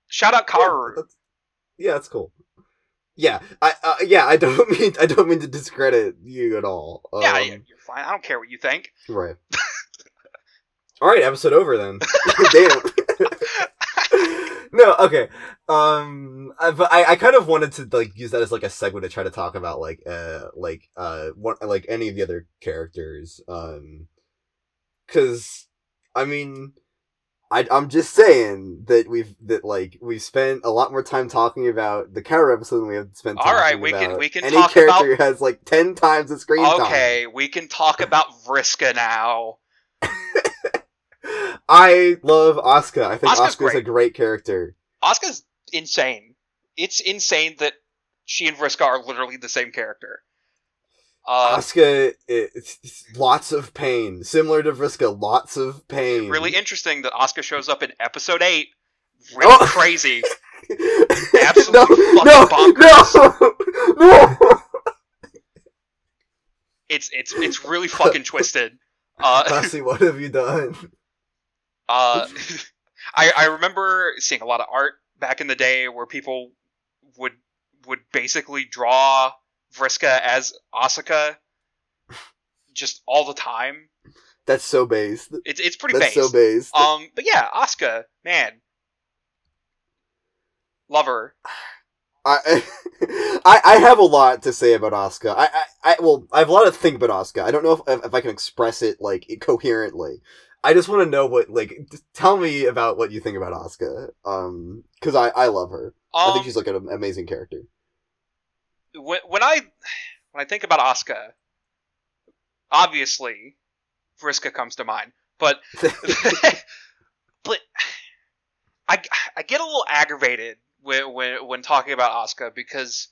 Shout out Kaoru. Yeah, that's, yeah, that's cool. Yeah, I uh, yeah, I don't mean I don't mean to discredit you at all. Um, yeah, yeah, you're fine. I don't care what you think. right. all right, episode over then. Damn. no, okay. Um, I, but I, I kind of wanted to like use that as like a segue to try to talk about like uh like uh one like any of the other characters. Um, because I mean. I, I'm just saying that we've that like we've spent a lot more time talking about the Kaoru episode than we have spent. All talking right, we can- about we can any talk character who has like ten times the screen time. Okay, we can talk about Vriska now. I love Asuka. I think Asuka's Asuka's a great. great character. Asuka's insane. It's insane that she and Vriska are literally the same character. Uh, Asuka, it's, lots of pain, similar to Vriska. Lots of pain. really interesting that Asuka shows up in episode eight. Really Oh. crazy. absolutely no, fucking no, no. It's it's it's really fucking twisted. Uh, Lassie, what have you done? uh, I I remember seeing a lot of art back in the day where people would would basically draw Vriska as Asuka just all the time. That's so based. It's it's pretty That's based. so based. Um, but yeah, Asuka, man, love her. I, I I have a lot to say about Asuka. I, I, I well, I have a lot to think about Asuka. I don't know if if I can express it like coherently. I just want to know what like tell me about what you think about Asuka. Um, because I I love her. I Um, think she's like an amazing character. When, when I when I think about Asuka, obviously, Vriska comes to mind, but but I I get a little aggravated when when, when talking about Asuka because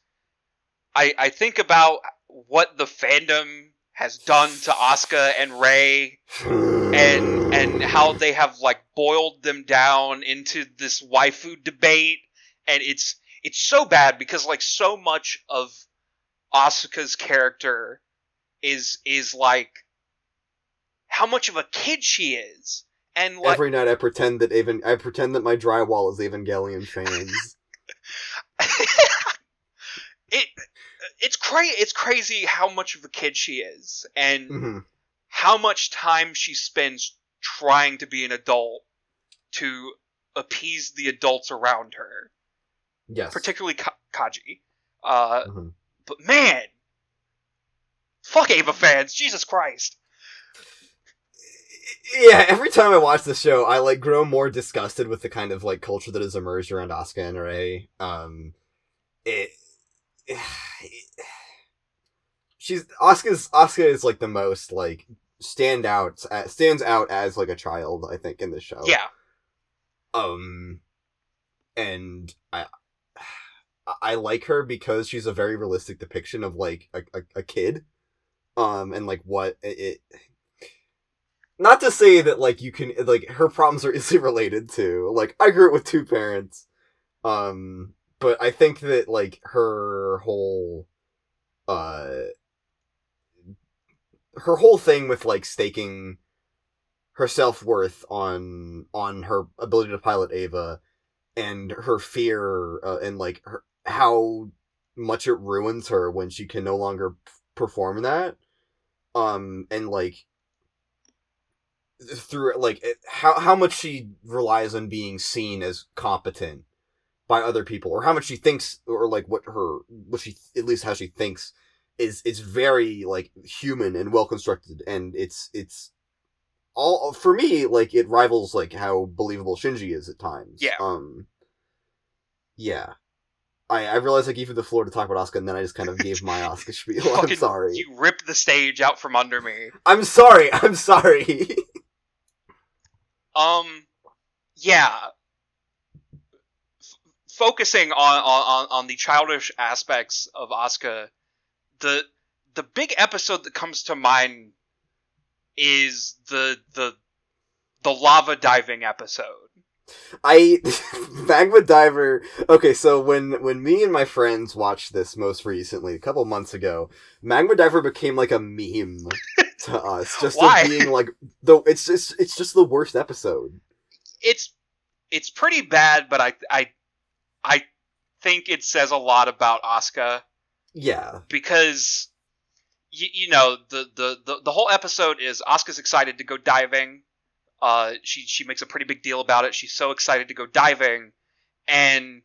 I I think about what the fandom has done to Asuka and Rei and and how they have like boiled them down into this waifu debate and it's it's so bad because like so much of Asuka's character is is like how much of a kid she is and like Every night I pretend that even I pretend that my drywall is Evangelion fans. it it's crazy it's crazy how much of a kid she is and Mhm. how much time she spends trying to be an adult to appease the adults around her Yes. particularly Ka- Kaji. Uh, Mhm. but man, fuck Eva fans, Jesus Christ. yeah, every time I watch the show, I like grow more disgusted with the kind of like culture that has emerged around Asuka and Rei. Um, it, she's Asuka's Asuka is like the most like stand out stands out as like a child. I think in the show. Yeah, Um, and I. I like her because she's a very realistic depiction of like a, a, a kid. um and like what it, not to say that like you can like her problems are easily related to like i grew up with two parents um but i think that like her whole uh her whole thing with like staking her self-worth on on her ability to pilot eva and her fear uh, and like her, how much it ruins her when she can no longer p- perform that um and like through like it, how how much she relies on being seen as competent by other people or how much she thinks or like what her what she at least how she thinks is is very like human and well constructed and it's it's all for me like it rivals like how believable Shinji is at times. Yeah. Um yeah. I, I realized I gave you the floor to talk about Asuka, and then I just kind of gave my Asuka spiel. I'm sorry. You ripped the stage out from under me. I'm sorry. I'm sorry. Um, yeah. F- focusing on, on on the childish aspects of Asuka, the the big episode that comes to mind is the the the lava diving episode. I Magma Diver. Okay, so when when me and my friends watched this most recently, a couple months ago, Magma Diver became like a meme to us, just of being like the. It's just it's just the worst episode. It's it's pretty bad, but I I I think it says a lot about Asuka. Yeah, because you, you know the, the the the whole episode is Asuka's excited to go diving. Uh, she she makes a pretty big deal about it. She's so excited to go diving, and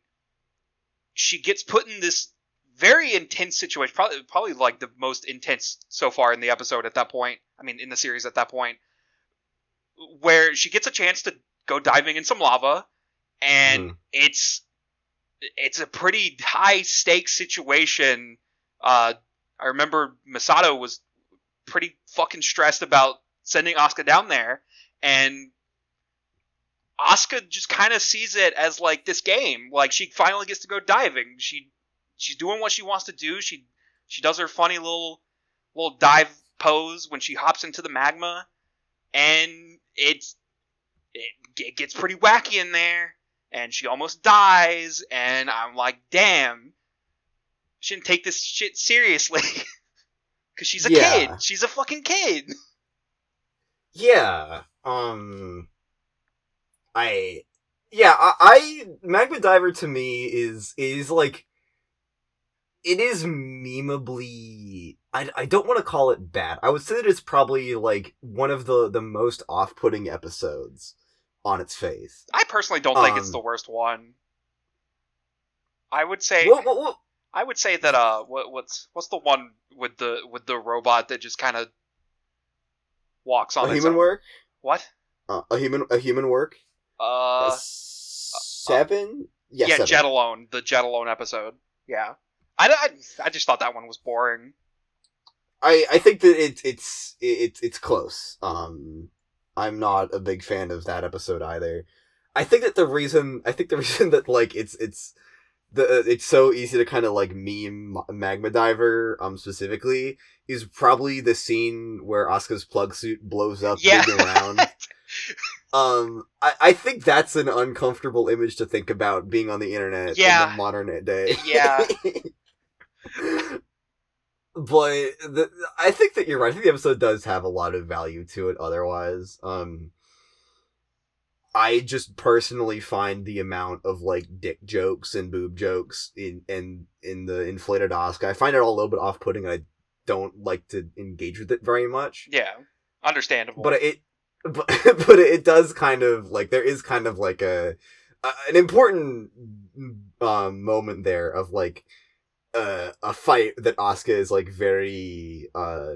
she gets put in this very intense situation. Probably probably like the most intense so far in the episode at that point. I mean, in the series at that point, where she gets a chance to go diving in some lava, and Mhm. it's it's a pretty high stakes situation. Uh, I remember Misato was pretty fucking stressed about sending Asuka down there, and Asuka just kind of sees it as like this game. Like she finally gets to go diving. She she's doing what she wants to do. She she does her funny little little dive pose when she hops into the magma, and it's it, it gets pretty wacky in there and she almost dies, and I'm like, damn, shouldn't take this shit seriously. Cause she's a Yeah. kid. She's a fucking kid. yeah. Um, I yeah I, I Magma Diver to me is is like it is memeably I, I don't want to call it bad. I would say that it's probably like one of the the most off-putting episodes on its face. I personally don't think it's Um, the worst one. I would say What, what, what, I would say that uh what what's what's the one with the with the robot that just kind of walks on human own? work? What? Uh, a human a human work? Uh seven? Yeah, yeah, seven. Jet Alone, the Jet Alone episode. Yeah. I, I, I just thought that one was boring. I I think that it, it's it, it's close. Um, I'm not a big fan of that episode either. I think that the reason I think the reason that like it's it's the it's so easy to kind of like meme Magma Diver um specifically is probably the scene where Asuka's plug suit blows up Yeah. around. um, I, I think that's an uncomfortable image to think about being on the internet Yeah. in the modern day. Yeah. but the, I think that you're right. I think the episode does have a lot of value to it. Otherwise, um, I just personally find the amount of like dick jokes and boob jokes in in in the inflated Oscar. I find it all a little bit off putting. I don't like to engage with it very much. Yeah, understandable. But it, but, but it does kind of like there is kind of like a, a an important um moment there of like uh, a fight that Asuka is like very uh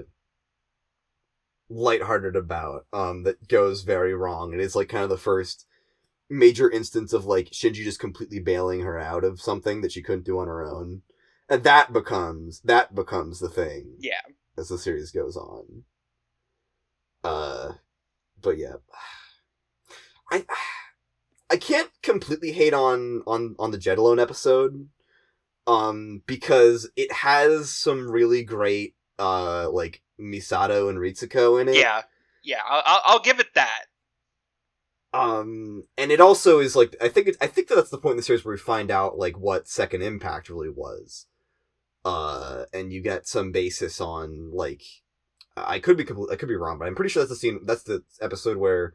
lighthearted about um that goes very wrong. And It is like kind of the first major instance of like Shinji just completely bailing her out of something that she couldn't do on her own. And that becomes that becomes the thing yeah, as the series goes on. Uh, but yeah, I I can't completely hate on on on the Jet Alone episode, um, because it has some really great uh like Misato and Ritsuko in it. Yeah, yeah. I'll, I'll, give it that. Um, and it also is like I think it, I think that that's the point in the series where we find out like what Second Impact really was. Uh, and you get some basis on like I could be complete, I could be wrong, but I'm pretty sure that's the scene. That's the episode where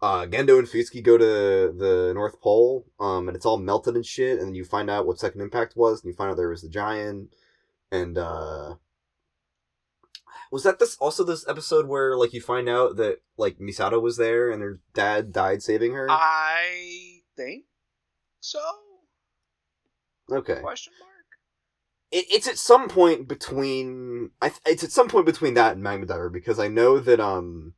uh, Gendo and Fuyutsuki go to the North Pole, um, and it's all melted and shit, and then you find out what Second Impact was, and you find out there was the giant, and uh, was that this also this episode where like you find out that like Misato was there and her dad died saving her? I think so. okay, Question mark. it, it's at some point between I th- it's at some point between that and Magma Diver because I know that um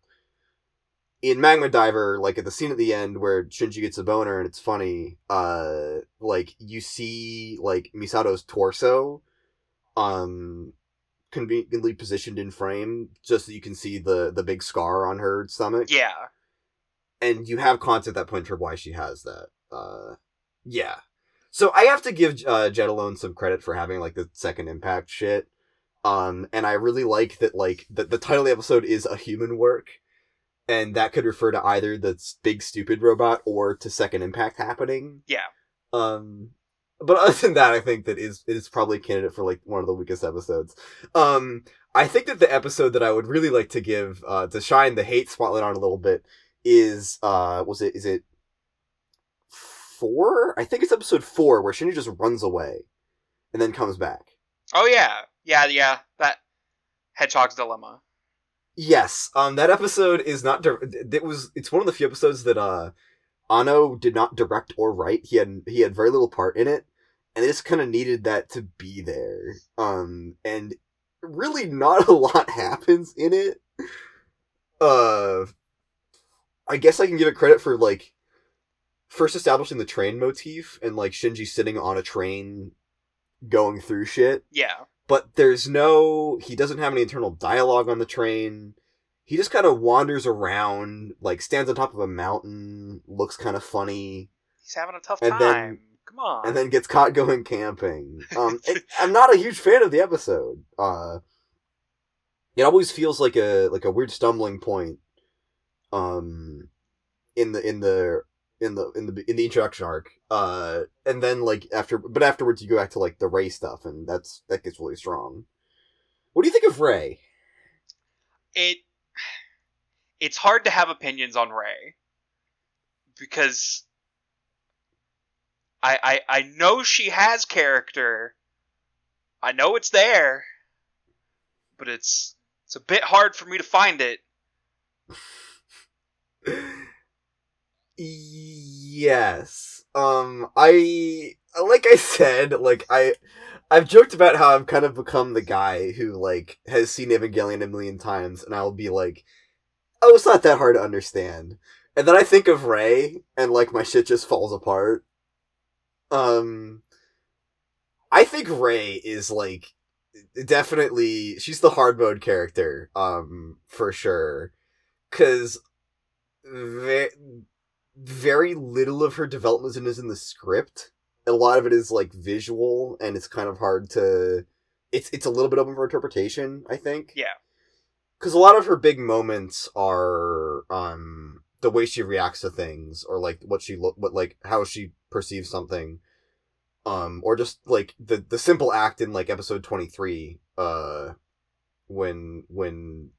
in Magma Diver like at the scene at the end where Shinji gets a boner and it's funny uh like you see like Misato's torso um conveniently positioned in frame just so you can see the the big scar on her stomach Yeah. and you have content at that point for why she has that. Uh, yeah. So I have to give uh, Jet Alone some credit for having like the second impact shit. Um, and I really like that like the, the title of the episode is a human work, and that could refer to either the big stupid robot or to second impact happening. Yeah. Um, but other than that, I think that is is probably a candidate for like one of the weakest episodes. Um, I think that the episode that I would really like to give uh, to shine the hate spotlight on a little bit is uh was it is it four? I think it's episode four where Shinji just runs away and then comes back. Oh yeah. Yeah. Yeah. That Hedgehog's dilemma. Yes, um, that episode is not. It was. It's one of the few episodes that uh, Anno did not direct or write. He had he had very little part in it, and they just kind of needed that to be there. Um, and really, not a lot happens in it. Uh, I guess I can give it credit for like first establishing the train motif and like Shinji sitting on a train, going through shit Yeah. but there's no he doesn't have any internal dialogue on the train he just kind of wanders around like stands on top of a mountain looks kind of funny. He's having a tough And time. then- Come on. and then gets caught going camping. Um it, i'm not a huge fan of the episode. Uh it always feels like a like a weird stumbling point um in the in the in the in the in the introduction arc. Uh and then like after but afterwards you go back to like the rei stuff and that's that gets really strong. What do you think of rei? It it's hard to have opinions on Rei because I, I I know she has character. I know it's there, but it's it's a bit hard for me to find it. yes um i like i said like i i've joked about how i've kind of become the guy who like has seen evangelion a million times and i'll be like oh it's not that hard to understand and then i think of rei and like my shit just falls apart um i think rei is like definitely she's the hard mode character um for sure because ve- very little of her development is in the script. A lot of it is like visual, and it's kind of hard to. It's it's a little bit open for interpretation. I think. Yeah. Because a lot of her big moments are um the way she reacts to things, or like what she look, what like how she perceives something, um, or just like the the simple act in like episode twenty three, uh, when when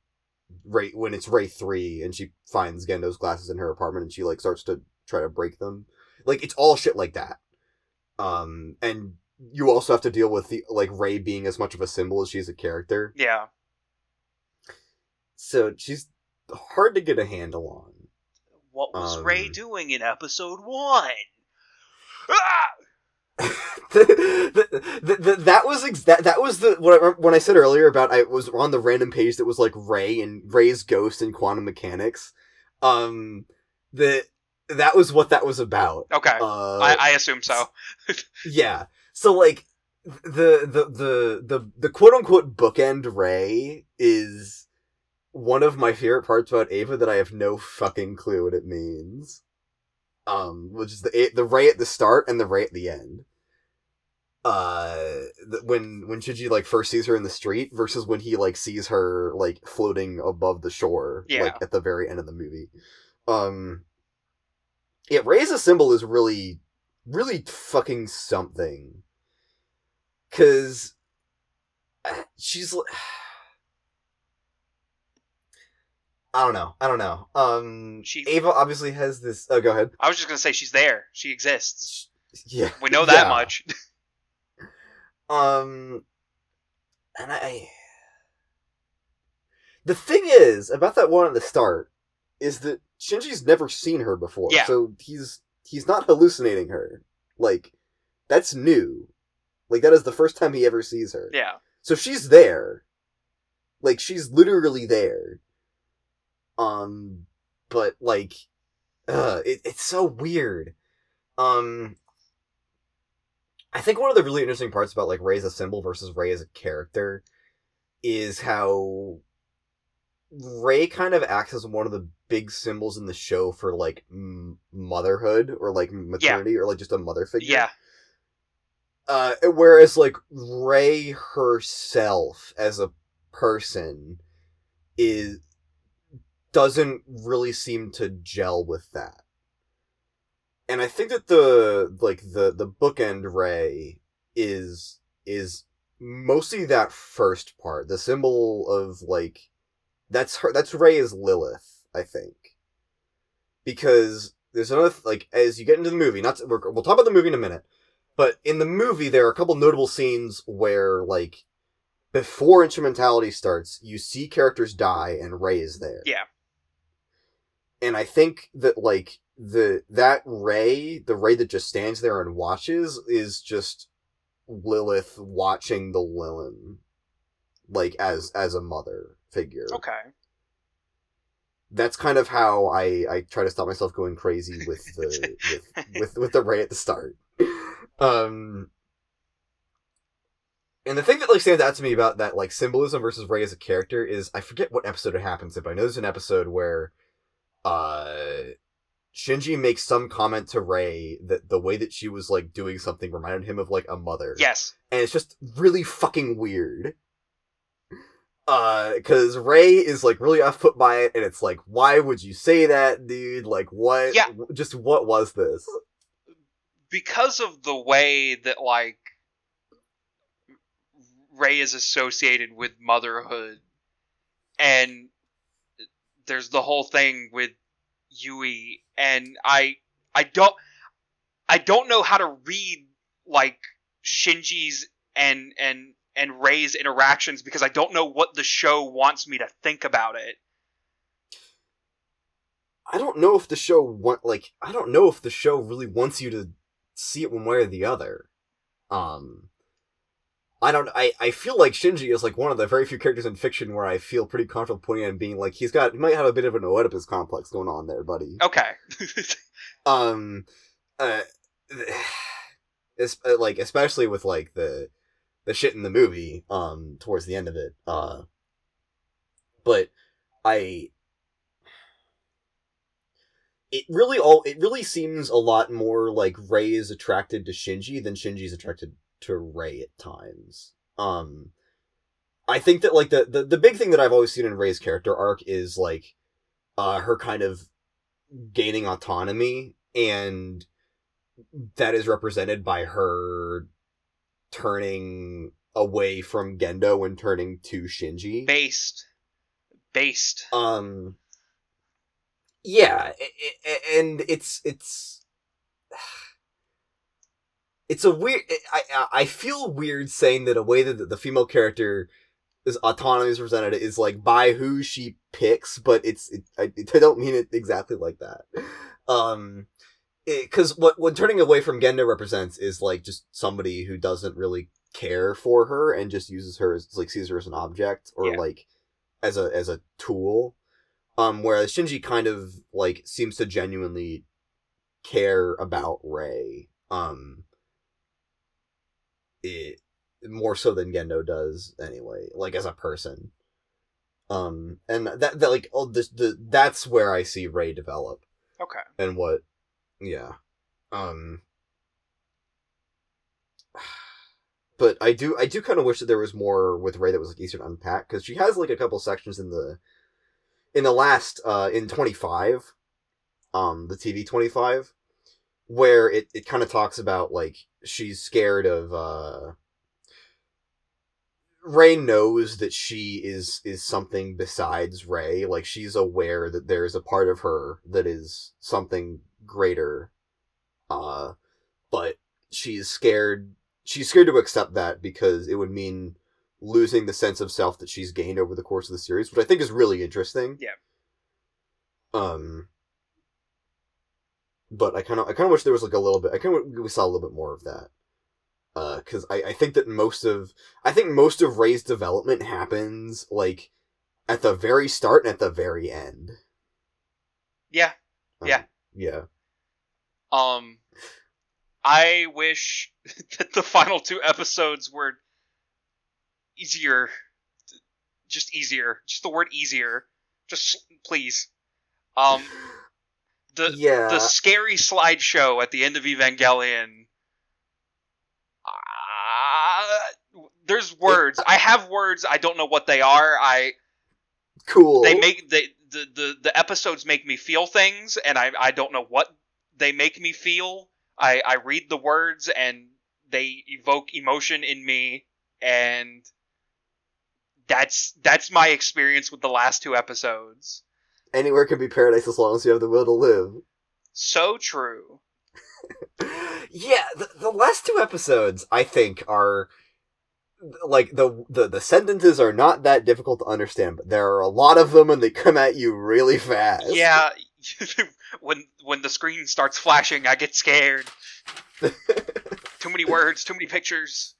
Rei when it's Rei three and she finds Gendo's glasses in her apartment and she like starts to try to break them. Like it's all shit like that. Um and you also have to deal with the like Rei being as much of a symbol as she's a character. Yeah. So she's hard to get a handle on. What was Um, Rei doing in episode one? Ah! the, the, the, that was ex- that, that was the when I, when I said earlier about I was on the random page that was like Rei and Rei's ghost and quantum mechanics. Um, the that was what that was about. Okay. Uh, I, I assume so. yeah. So like the the the the the quote unquote bookend Rei is one of my favorite parts about Eva that I have no fucking clue what it means. Um, which is the the Rei at the start and the Rei at the end. uh th- when when Shinji like first sees her in the street versus when he like sees her like floating above the shore Yeah. like at the very end of the movie um yeah Rei's a symbol is really really fucking something cuz she's l- I don't know. I don't know. Um She- Eva obviously has this Oh, go ahead. I was just gonna say she's there. She exists. Yeah. We know that Yeah. much. Um, and I. The thing is about that one at the start is that Shinji's never seen her before, Yeah. so he's he's not hallucinating her. Like that's new. Like that is the first time he ever sees her. yeah. So she's there. Like she's literally there. Um but like uh it, it's so weird. Um I think one of the really interesting parts about like Rei as a symbol versus Rei as a character is how Rei kind of acts as one of the big symbols in the show for like m- motherhood or like maternity or like just a mother figure. Yeah. Uh, whereas like Rei herself as a person is doesn't really seem to gel with that. And I think that the like the the bookend Rei is is mostly that first part, the symbol of like that's her that's Rei as Lilith, I think. Because there's another th- like as you get into the movie, not to, we'll talk about the movie in a minute. But in the movie, there are a couple notable scenes where, like, before instrumentality starts, you see characters die and Rei is there. Yeah. And I think that, like, the that Rei, the Rei that just stands there and watches, is just Lilith watching the Lilin, like as as a mother figure. Okay. That's kind of how I I try to stop myself going crazy with the with with with the Rei at the start. Um, and the thing that like stands out to me about that like symbolism versus Rei as a character is I forget what episode it happens in, but I know there's an episode where uh Shinji makes some comment to Rei that the way that she was like doing something reminded him of like a mother. Yes. And it's just really fucking weird. Uh, cause Rei is like really off put by it, and it's like, why would you say that, dude? Like, what? Yeah. Just what was this? Because of the way that like Rei is associated with motherhood, and there's the whole thing with Yui, and I I don't I don't know how to read like Shinji's and and and Rei's interactions because I don't know what the show wants me to think about it. I don't know if the show want like I don't know if the show really wants you to see it one way or the other. Um I don't I, I feel like Shinji is like one of the very few characters in fiction where I feel pretty comfortable putting in and being like he's got he might have a bit of an Oedipus complex going on there, buddy. Okay. um uh it's uh, like especially with like the the shit in the movie um towards the end of it uh but i it really all it really seems a lot more like rei is attracted to shinji than shinji's attracted to rei at times um i think that like the the, the big thing that i've always seen in rei's character arc is like uh her kind of gaining autonomy and that is represented by her turning away from Gendo and turning to Shinji. Based. Based. Um yeah, and it's it's it's a weird I I feel weird saying that a way that the female character is autonomy is presented is like by who she picks, but it's it, I, I don't mean it exactly like that. Um because what what turning away from Gendo represents is like just somebody who doesn't really care for her and just uses her as like sees her as an object or Yeah. like as a as a tool. Um, whereas Shinji kind of like seems to genuinely care about Rei. Um, it more so than Gendo does anyway, like as a person. Um, and that that like oh this the that's where I see Rei develop Okay. and what, yeah, um. but I do I do kind of wish that there was more with Rei that was like easier to unpack because she has like a couple sections in the in the last uh in 25 um the TV 25 where it it kind of talks about like she's scared of uh Rei knows that she is is something besides Rei like she's aware that there's a part of her that is something greater uh but she's scared she's scared to accept that because it would mean losing the sense of self that she's gained over the course of the series, which I think is really interesting. Yeah. Um. But I kind of, I kind of wish there was like a little bit. I kind of we saw a little bit more of that. Uh, because I, I think that most of, I think most of Rei's development happens like at the very start and at the very end. Yeah. Um, Yeah. Yeah. Um, I wish that the final two episodes were easier. Just easier. Just the word easier. Just please. Um, the yeah. the scary slideshow at the end of Evangelion. Uh, there's words. I have words. I don't know what they are. I cool. they make they, the the the episodes make me feel things, and I I don't know what they make me feel. I I read the words and they evoke emotion in me, and that's that's my experience with the last two episodes. Anywhere can be paradise as long as you have the will to live. So true. yeah, the, the last two episodes I think are like the, the the sentences are not that difficult to understand, but there are a lot of them and they come at you really fast. Yeah. when when the screen starts flashing, I get scared. too many words, too many pictures.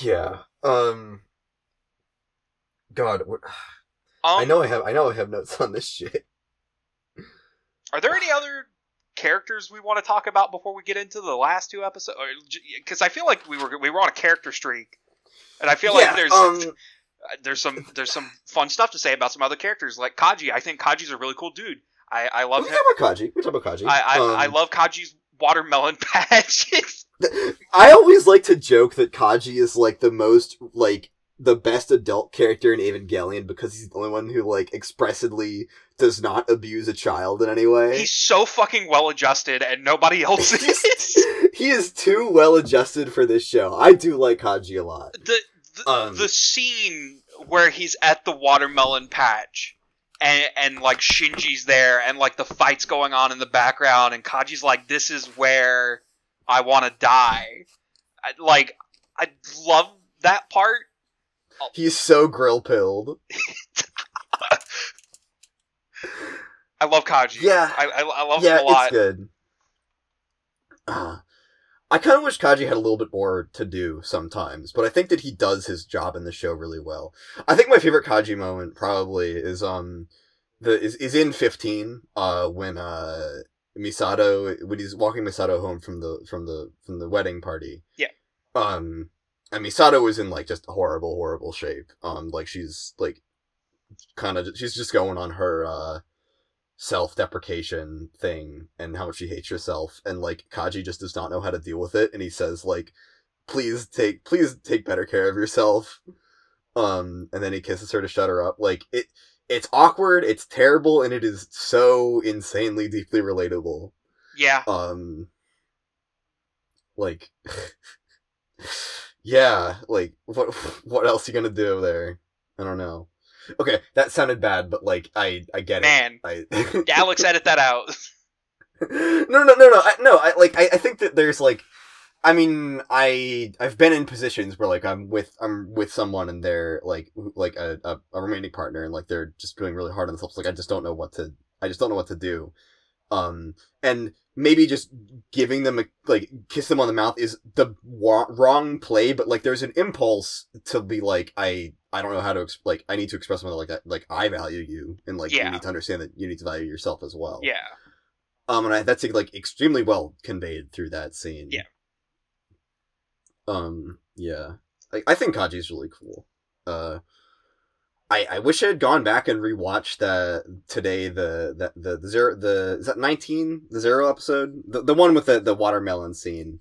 yeah. Um. God, what, Um, I know I have I know I have notes on this shit. Are there any other characters we want to talk about before we get into the last two episodes? Because I feel like we were we were on a character streak, and I feel like there's um, there's some there's some fun stuff to say about some other characters like Kaji. I think Kaji's a really cool dude. I I we love can him. talk about Kaji. We talk about Kaji. I I, Um, I love Kaji's watermelon patch. I always like to joke that Kaji is like the most like the best adult character in Evangelion because he's the only one who like expressly does not abuse a child in any way. He's so fucking well adjusted, and nobody else is. he is too well adjusted for this show. I do like Kaji a lot. the the, Um, the scene where he's at the watermelon patch and and like Shinji's there and like the fight's going on in the background and Kaji's like this is where I want to die. I, like I love that part. He's so grill pilled. I love Kaji. Yeah. I I, I love yeah, him a lot. it's good. Uh, I kind of wish Kaji had a little bit more to do sometimes, but I think that he does his job in the show really well. I think my favorite Kaji moment probably is um the is, is in fifteen uh when uh Misato when he's walking Misato home from the from the from the wedding party. Yeah. Um and Misato is in like just horrible horrible shape. Um like she's like kind of she's just going on her uh self-deprecation thing and how much she hates herself and like Kaji just does not know how to deal with it and he says like please take please take better care of yourself um and then he kisses her to shut her up like it it's awkward it's terrible and it is so insanely deeply relatable Yeah. um like yeah like what what else you gonna do there? I don't know. Okay that sounded bad but like i i get Man, it. Man, i Alex edit that out. no no no no I, no i like I, I think that there's like i mean i i've been in positions where like i'm with i'm with someone and they're like like a, a, a romantic partner and like they're just doing really hard on themselves. Like i just don't know what to i just don't know what to do um and maybe just giving them a like kiss them on the mouth is the wa- wrong play but like there's an impulse to be like i i don't know how to ex- like i need to express something like that like i value you and like Yeah. you need to understand that you need to value yourself as well Yeah. um, and I, that's like extremely well conveyed through that scene. Yeah. Um. Yeah. Like I think Kaji's really cool. Uh. I, I wish I had gone back and rewatched that today the the the, the zero the is that nineteen the zero episode the the one with the the watermelon scene,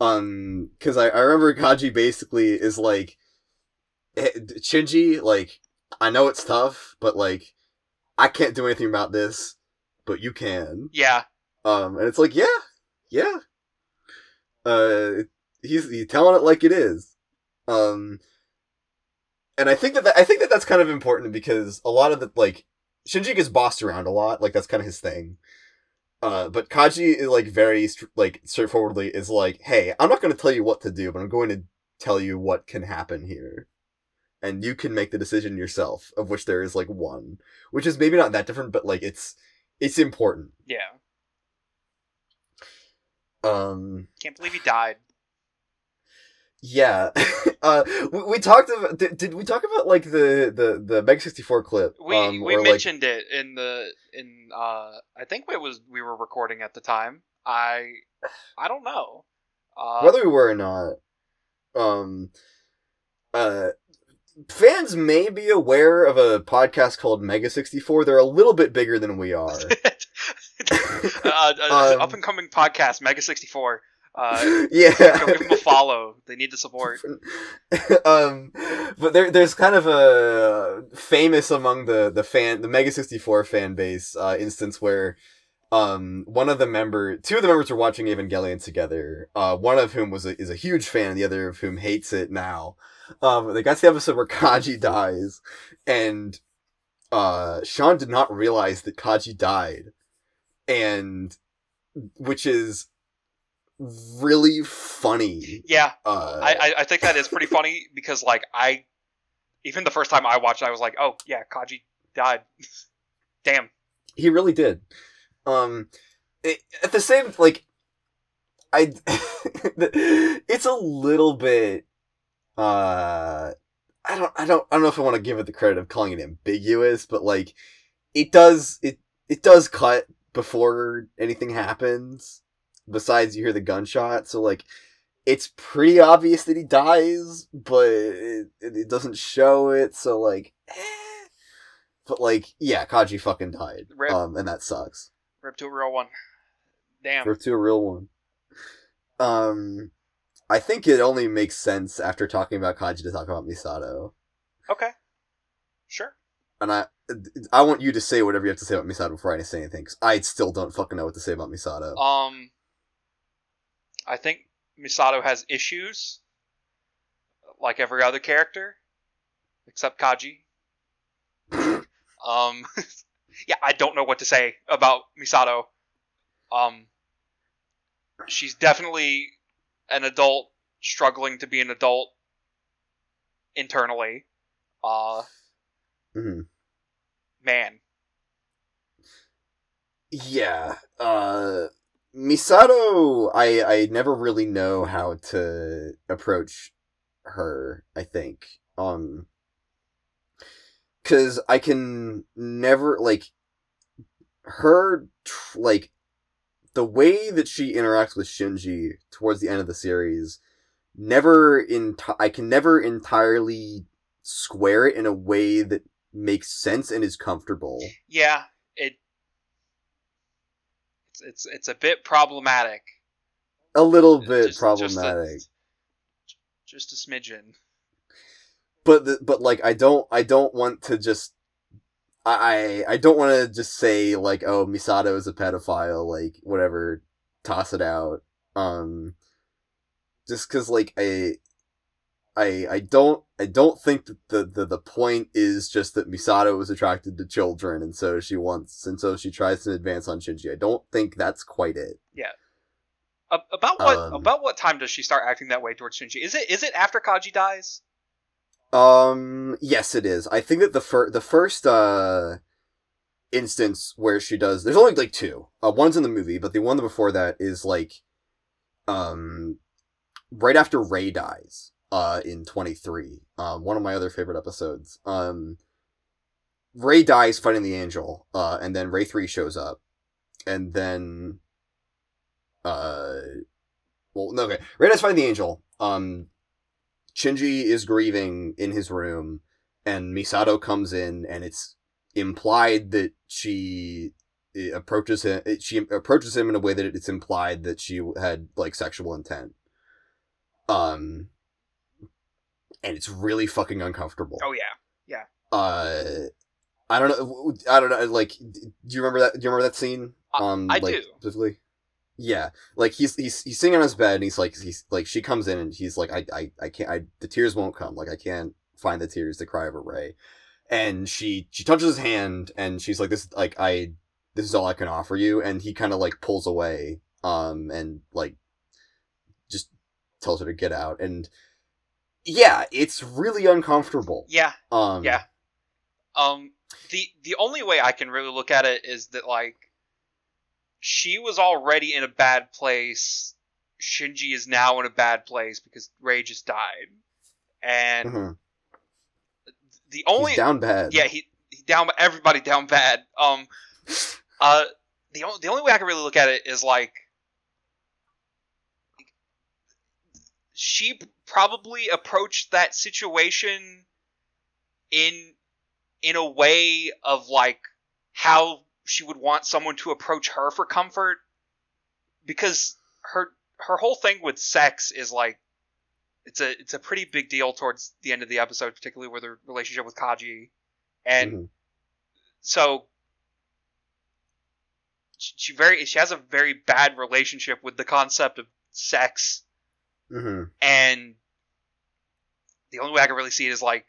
Um, because I, I remember Kaji basically is like, eh, Shinji, like, I know it's tough, but like, I can't do anything about this, but you can. Yeah. Um, and it's like, yeah, yeah. Uh, he's he's telling it like it is. Um, and I think that, that I think that that's kind of important because a lot of the like Shinji gets bossed around a lot, like that's kind of his thing. Uh, but Kaji is like very like straightforwardly is like, hey, I'm not going to tell you what to do, but I'm going to tell you what can happen here, and you can make the decision yourself. Of which there is like one, which is maybe not that different, but like it's it's important. Yeah. Um, Can't believe he died. Yeah. uh, we, we talked about. Did, did we talk about like the the the Mega sixty four clip? We um, we or, like- mentioned it in the in uh I think it was we were recording at the time. I I don't know. Uh, whether we were or not. Um, uh, fans may be aware of a podcast called Mega sixty four. They're a little bit bigger than we are. uh, uh, Um, up and coming podcast Mega sixty four. Uh, yeah. go give them a follow. They need the support. um, but there, there's kind of a famous among the the fan, the Mega sixty four fan base uh, instance where, um, one of the member, two of the members were watching Evangelion together. Uh, one of whom was a, is a huge fan, the other of whom hates it now. Um, they got to the episode where Kaji dies, and uh, Shawn did not realize that Kaji died, and which is really funny. Yeah, Uh, I, I think that is pretty funny because like I, even the first time I watched, it, I was like, oh yeah, Kaji died. Damn. he really did. Um, it, at the same like, I, it's a little bit. Uh, I don't, I don't, I don't know if I want to give it the credit of calling it ambiguous, but like, it does, it, it does cut before anything happens. Besides, you hear the gunshot, so like, it's pretty obvious that he dies, but it, it, doesn't show it. So like, eh. but like, yeah, Kaji fucking died, Rip. um, and that sucks. Rip to a real one. Damn. Rip to a real one. Um, I think it only makes sense after talking about Kaji to talk about Misato, Okay. Sure. and I, I want you to say whatever you have to say about Misato before I say anything, because I still don't fucking know what to say about Misato. Um, I think Misato has issues, like every other character, except Kaji. um, yeah, I don't know what to say about Misato. Um, she's definitely an adult struggling to be an adult internally. Uh, Mhm. man, Yeah. Uh Misato I I never really know how to approach her, I think. Um cuz I can never like her like the way that she interacts with Shinji towards the end of the series never in I can never entirely square it in a way that makes sense and is comfortable. yeah, it. It's it's it's a bit problematic. A little bit Just- problematic. Just a, just a smidgen. but the, but like I don't I don't want to just I I don't want to just say like oh Misato is a pedophile like whatever toss it out um just cuz like I I I don't I don't think that the, the the point is just that Misato was attracted to children and so she wants and so she tries to advance on Shinji. I don't think that's quite it. A- about what Um, about what time does she start acting that way towards Shinji? Is it is it after Kaji dies? Um, yes, it is. I think that the fir- the first uh instance where she does there's only like two. Uh, one's in the movie, but the one before that is like um right after Rei dies uh in 23. Um one of my other favorite episodes. Um Rei dies fighting the angel, uh and then Rei 3 shows up and then uh well no okay. Rei dies fighting the angel. Um Shinji is grieving in his room, and Misato comes in, and it's implied that she approaches him. She approaches him in a way that it's implied that she had like sexual intent. Um, and it's really fucking uncomfortable. Oh yeah. Yeah. Uh, I don't know. I don't know. Like, do you remember that? Do you remember that scene? Um, I like, do. Specifically. Yeah, like he's he's he's sitting on his bed and he's like he's like she comes in and he's like I I I can't I the tears won't come like I can't find the tears to cry over Rei, and she she touches his hand and she's like this like I this is all I can offer you and he kind of like pulls away um and like just tells her to get out and yeah it's really uncomfortable Yeah. um Yeah. Um the the only way I can really look at it is that like she was already in a bad place. Shinji is now in a bad place because Rei just died. And mhm. the only he's down bad yeah, he, he down everybody down bad. Um uh the the only way I can really look at it is like she probably approached that situation in in a way of like how she would want someone to approach her for comfort because her her whole thing with sex is like it's a it's a pretty big deal towards the end of the episode particularly with her relationship with Kaji and Mhm. so she, she very she has a very bad relationship with the concept of sex Mhm. and the only way I can really see it is like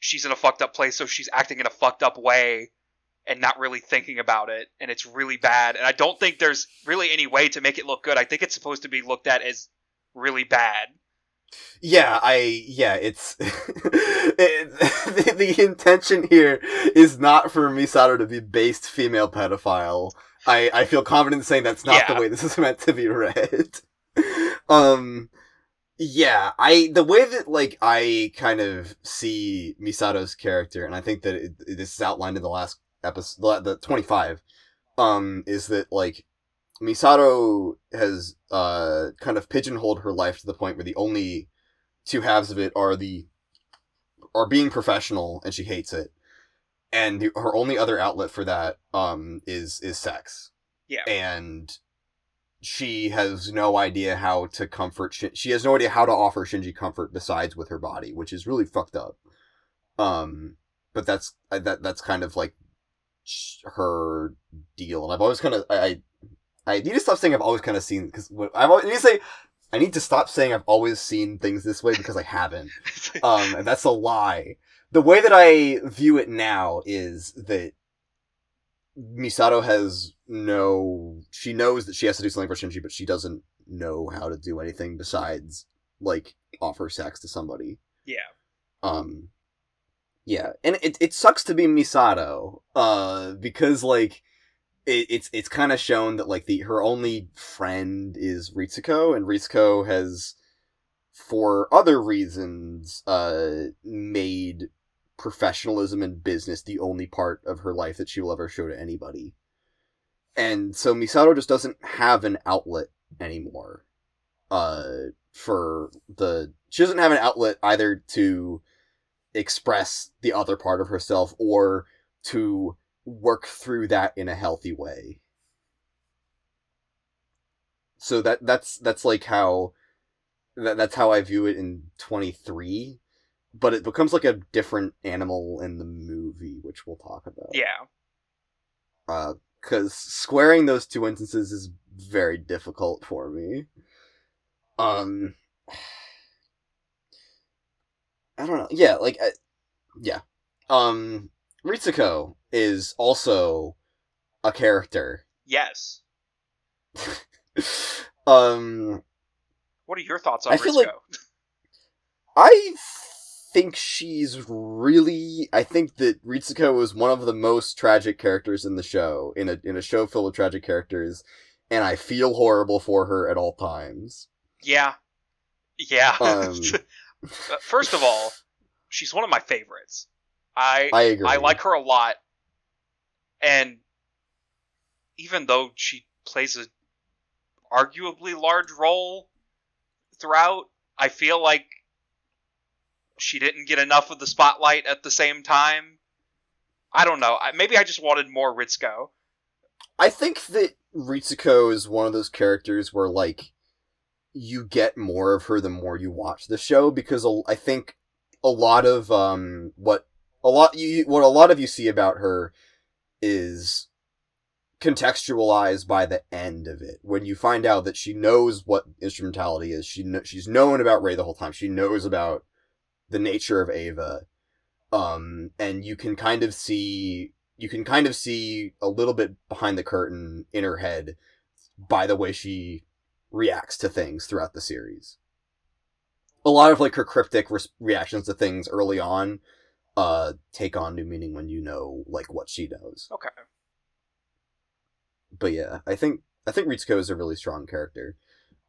she's in a fucked up place, so she's acting in a fucked up way and not really thinking about it, and it's really bad. And I don't think there's really any way to make it look good. I think it's supposed to be looked at as really bad. Yeah, I yeah, it's it, the, the intention here is not for Misato to be based female pedophile. I I feel confident in saying that's not Yeah. the way this is meant to be read. um yeah, I the way that like I kind of see Misato's character and I think that it, this is outlined in the last episode the 25 um is that like Misato has uh kind of pigeonholed her life to the point where the only two halves of it are the are being professional and she hates it and the, her only other outlet for that um is is sex Yeah. and she has no idea how to comfort Shin- she has no idea how to offer Shinji comfort besides with her body which is really fucked up um but that's uh, that that's kind of like her deal and I've always kind of I, I I need to stop saying I've always kind of seen because I've always, I need to say I need to stop saying I've always seen things this way because I haven't. Um, and that's a lie. The way that I view it now is that Misato has no. She knows that she has to do something for Shinji, but she doesn't know how to do anything besides like offer sex to somebody. yeah. Um, yeah, and it it sucks to be Misato, uh, because like it, it's it's kind of shown that like the her only friend is Ritsuko, and Ritsuko has, for other reasons, uh, made professionalism and business the only part of her life that she will ever show to anybody. And so Misato just doesn't have an outlet anymore. Uh, for the she doesn't have an outlet either to express the other part of herself or to work through that in a healthy way. So that that's that's like how that, that's how I view it in 23, but it becomes like a different animal in the movie, which we'll talk about. Yeah. Uh, cuz squaring those two instances is very difficult for me. Um I don't know. Yeah, like I, yeah. Um Ritsuko is also a character. Yes. um What are your thoughts on I feel Ritsuko? like- I think she's really I think that Ritsuko is one of the most tragic characters in the show in a in a show filled with tragic characters and I feel horrible for her at all times. yeah. Yeah. Um, First of all, she's one of my favorites. I I agree. I like her a lot, and even though she plays a arguably large role throughout, I feel like she didn't get enough of the spotlight at the same time. I don't know. Maybe I just wanted more Ritsuko. I think that Ritsuko is one of those characters where like you get more of her the more you watch the show because I think a lot of um what a lot you what a lot of you see about her is contextualized by the end of it when you find out that she knows what instrumentality is she kn- she's known about Rei the whole time she knows about the nature of Eva um and you can kind of see you can kind of see a little bit behind the curtain in her head by the way she reacts to things throughout the series. A lot of like her cryptic re- reactions to things early on uh take on new meaning when you know like what she knows. Okay. But yeah, I think I think Ritsuko is a really strong character.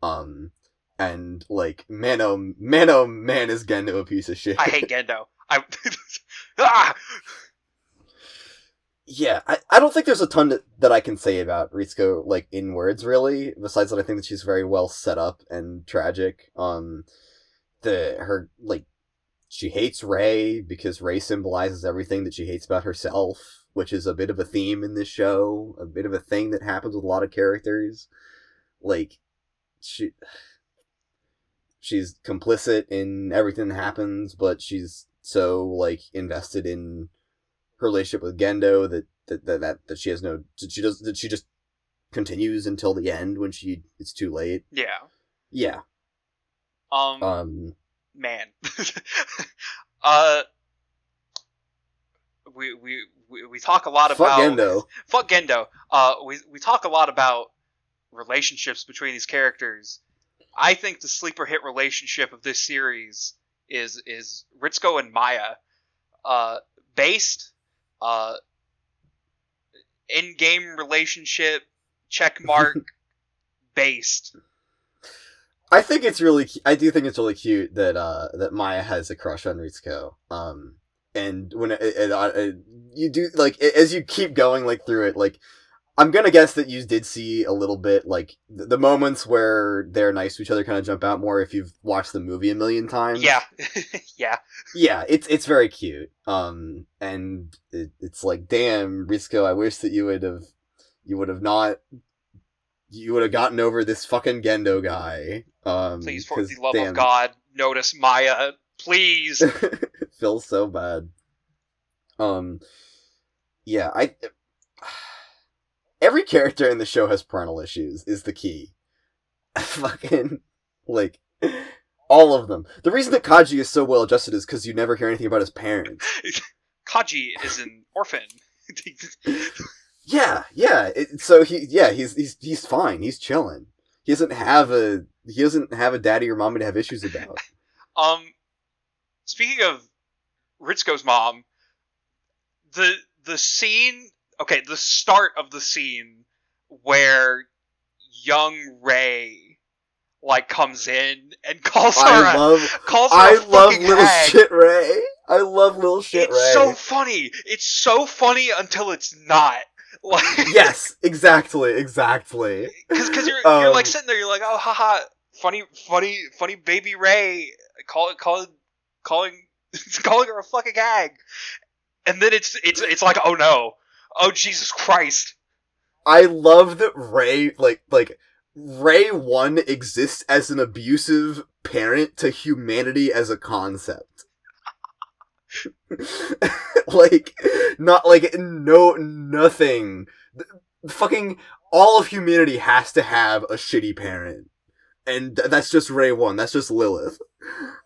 Um and like man oh man oh man is Gendo a piece of shit. I hate Gendo. I ah! yeah, I, I don't think there's a ton that, that I can say about Ritsuko, like, in words, really, besides that I think that she's very well set up and tragic. Um, the, her, like, she hates Rei because Rei symbolizes everything that she hates about herself, which is a bit of a theme in this show, a bit of a thing that happens with a lot of characters. Like, she, she's complicit in everything that happens, but she's so, like, invested in her relationship with Gendo that that that, that, that she has no that she does that she just continues until the end when she it's too late. yeah. Yeah. Um. Um man. uh. We, we we we talk a lot fuck about Gendo. fuck Gendo. Uh, we we talk a lot about relationships between these characters. I think the sleeper hit relationship of this series is is Ritsuko and Maya, uh, based, uh, in game relationship check mark based. I think it's really I do think it's really cute that uh that Maya has a crush on Ritsuko. Um and when it, it, it, you do like as you keep going like through it like I'm gonna guess that you did see a little bit like the, moments where they're nice to each other kind of jump out more if you've watched the movie a million times. Yeah, yeah. yeah, it's it's very cute. Um, and it, it's like, damn, Ritsuko, I wish that you would have, you would have not, you would have gotten over this fucking Gendo guy. Um, Please, for the love damn, of God, notice Maya. Please. feels so bad. Um, yeah, I. Every character in the show has parental issues. Is the key. Fucking like all of them. The reason that Kaji is so well adjusted is because you never hear anything about his parents. Kaji is an orphan. Yeah, yeah. It, so he, yeah, he's he's he's fine. He's chilling. He doesn't have a he doesn't have a daddy or mommy to have issues about. um, speaking of Ritsuko's mom, the the scene. Okay, the start of the scene where young Rei like comes in and calls her I a, love calls her I a love little hag. shit Rei. I love little shit it's Rei. so funny. It's so funny until it's not. Like yes, exactly, exactly. because you're you're like Um, sitting there, you're like, oh, haha, funny, funny, funny, baby Rei, call calling calling calling her a fucking hag, and then it's it's it's like, oh no, oh Jesus Christ, I love that Rei like like Rei one exists as an abusive parent to humanity as a concept. like not like no nothing. Fucking all of humanity has to have a shitty parent. And th- that's just Rei one. That's just Lilith.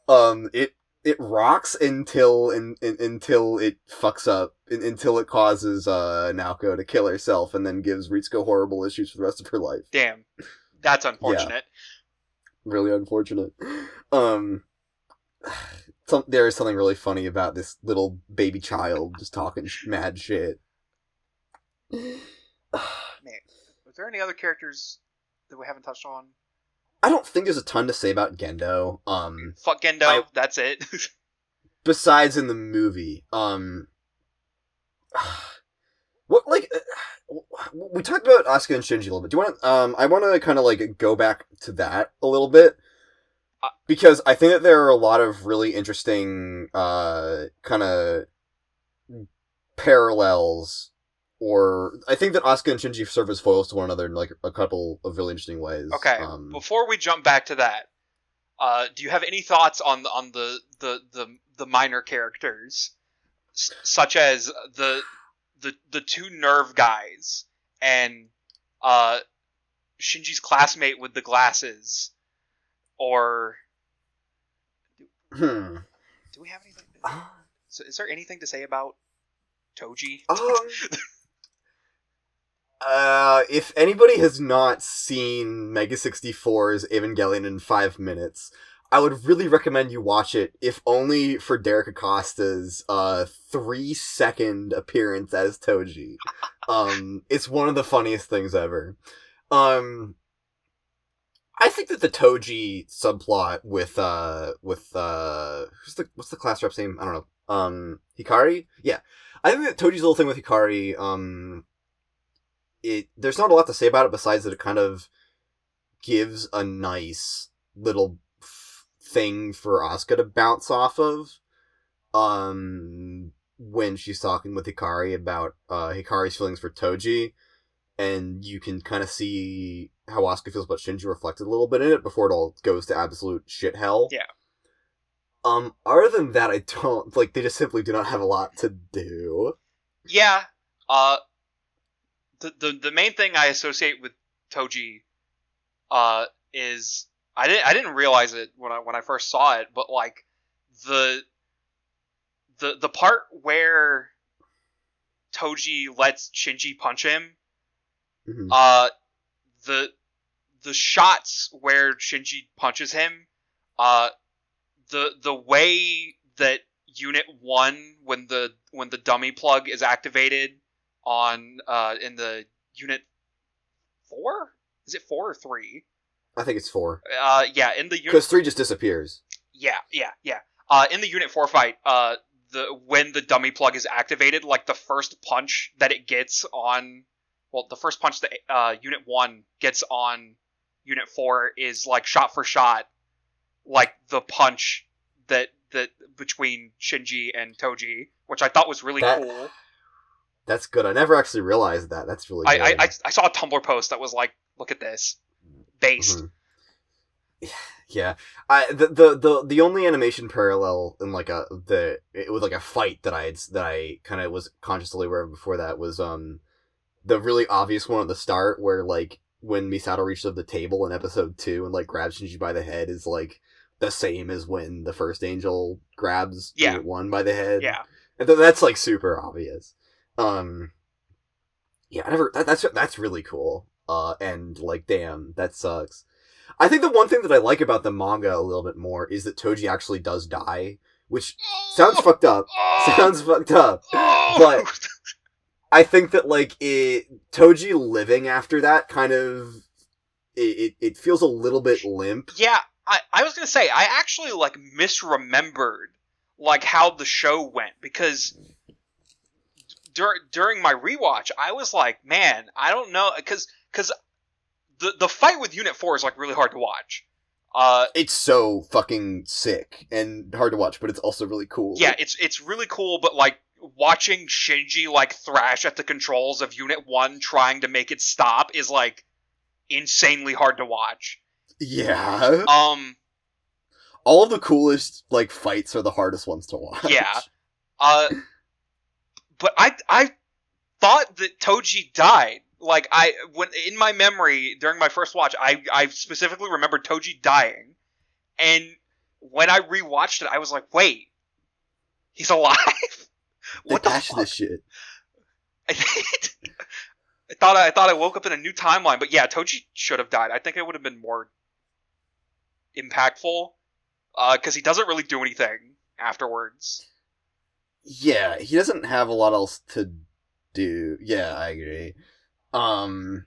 Um it it rocks until in, in, until it fucks up in, until it causes uh Naoko to kill herself and then gives Ritsuko horrible issues for the rest of her life. damn, that's unfortunate. Really unfortunate. Um some, there is something really funny about this little baby child just talking sh- mad shit. Man, was there any other characters that we haven't touched on? I don't think there's a ton to say about Gendo. Um Fuck Gendo, I- that's it. besides in the movie. Um, what like uh, we talked about Asuka and Shinji a little bit. Do you want? Um, I want to kind of like go back to that a little bit Uh, because I think that there are a lot of really interesting uh kind of parallels or I think that Asuka and Shinji serve as foils to one another in like a couple of really interesting ways. Okay. Um, Before we jump back to that, uh, do you have any thoughts on the on the the the, the minor characters, S- such as the the the two NERV guys and uh, Shinji's classmate with the glasses, or hmm. do we have anything? So is there anything to say about Toji? Um, uh, if anybody has not seen Mega 64's Evangelion in five minutes, I would really recommend you watch it, if only for Derek Acosta's uh three second appearance as Toji. Um, it's one of the funniest things ever. Um, I think that the Toji subplot with uh with uh who's the what's the class rep's name? I don't know. Um, Hikari. Yeah, I think that Toji's little thing with Hikari, um, it there's not a lot to say about it besides that it kind of gives a nice little f- thing for Asuka to bounce off of. Um, when she's talking with Hikari about uh Hikari's feelings for Toji, and you can kind of see how Asuka feels about Shinji reflected a little bit in it before it all goes to absolute shit hell. Yeah. Um, other than that, I don't like. They just simply do not have a lot to do. Yeah. Uh, the the the main thing I associate with Toji, uh, is I didn't I didn't realize it when I when I first saw it, but like the the the part where Toji lets Shinji punch him, Mhm. uh, the the shots where Shinji punches him, uh, the the way that Unit One when the when the dummy plug is activated on uh in the Unit Four is it four or three? I think it's four Uh, yeah, in the Unit because three just disappears. yeah, yeah, yeah. Uh, in the Unit Four fight, uh, the when the dummy plug is activated, like the first punch that it gets on, well, the first punch that uh, Unit One gets on Unit Four is like shot for shot, like the punch that that between Shinji and Toji, which I thought was really That- cool. That's good. I never actually realized that. That's really. I, I. I I saw a Tumblr post that was like, look at this, based. Mhm. Yeah, I the, the the the only animation parallel in like a the it was like a fight that I had that I kind of was consciously aware of before that was um the really obvious one at the start where like when Misato reaches the table in episode two and like grabs Shinji by the head is like the same as when the first angel grabs Yeah. Unit one by the head. Yeah, And th- that's like super obvious. Um, yeah, I never. That, that's that's really cool. Uh, and like, damn, that sucks. I think the one thing that I like about the manga a little bit more is that Toji actually does die, which sounds fucked up. Sounds fucked up. but- I think that like it Toji living after that kind of it, it, feels a little bit limp. Yeah, I, I was gonna say I actually like misremembered like how the show went because dur- during my rewatch I was like, man, I don't know because because the the fight with Unit Four is like really hard to watch. Uh, It's so fucking sick and hard to watch, but it's also really cool. yeah, it's it's really cool, but like watching Shinji like thrash at the controls of Unit One trying to make it stop is like insanely hard to watch. Yeah. Um. all of the coolest like fights are the hardest ones to watch. Yeah. Uh, but I I thought that Toji died. Like I when in my memory during my first watch, I I specifically remember Toji dying, and when I rewatched it, I was like, wait, he's alive. They what the patched fuck? this shit. I thought I thought I woke up in a new timeline, but yeah, Toji should have died. I think it would have been more impactful uh, because he doesn't really do anything afterwards. Yeah, he doesn't have a lot else to do. Yeah, I agree. Um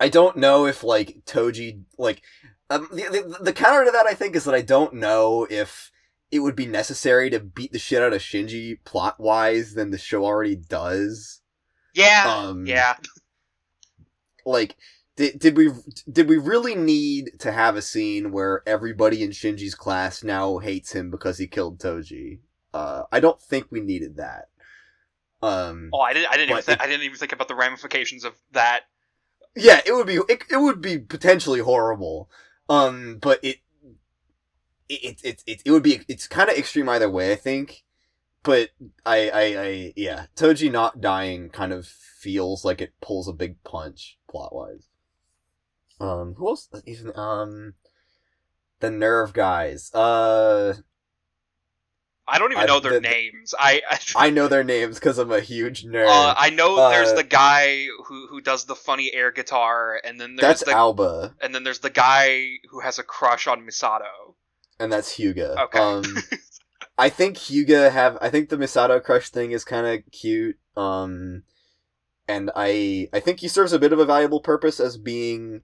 I don't know if like Toji like um, the, the the counter to that I think is that I don't know if it would be necessary to beat the shit out of Shinji plot wise than the show already does. Yeah, Um, yeah. like did, did we did we really need to have a scene where everybody in Shinji's class now hates him because he killed Toji? Uh, I don't think we needed that. Um, Oh, I didn't. I didn't even. Think, it- I didn't even think about the ramifications of that. yeah, it would be it, it would be potentially horrible. Um, but it it it it, it would be it's kind of extreme either way, I think. But I I I yeah, Toji not dying kind of feels like it pulls a big punch plot wise. Um, who else? Even um, the NERV guys. Uh, I don't even I- know their the- names. I. I I know their names because I'm a huge nerd. Uh, I know there's Uh, the guy who who does the funny air guitar, and then there's That's the Aoba, and then there's the guy who has a crush on Misato. and that's Hyuga. Okay. Um, I think Hyuga have. I think the Misato crush thing is kind of cute. Um, and I I think he serves a bit of a valuable purpose as being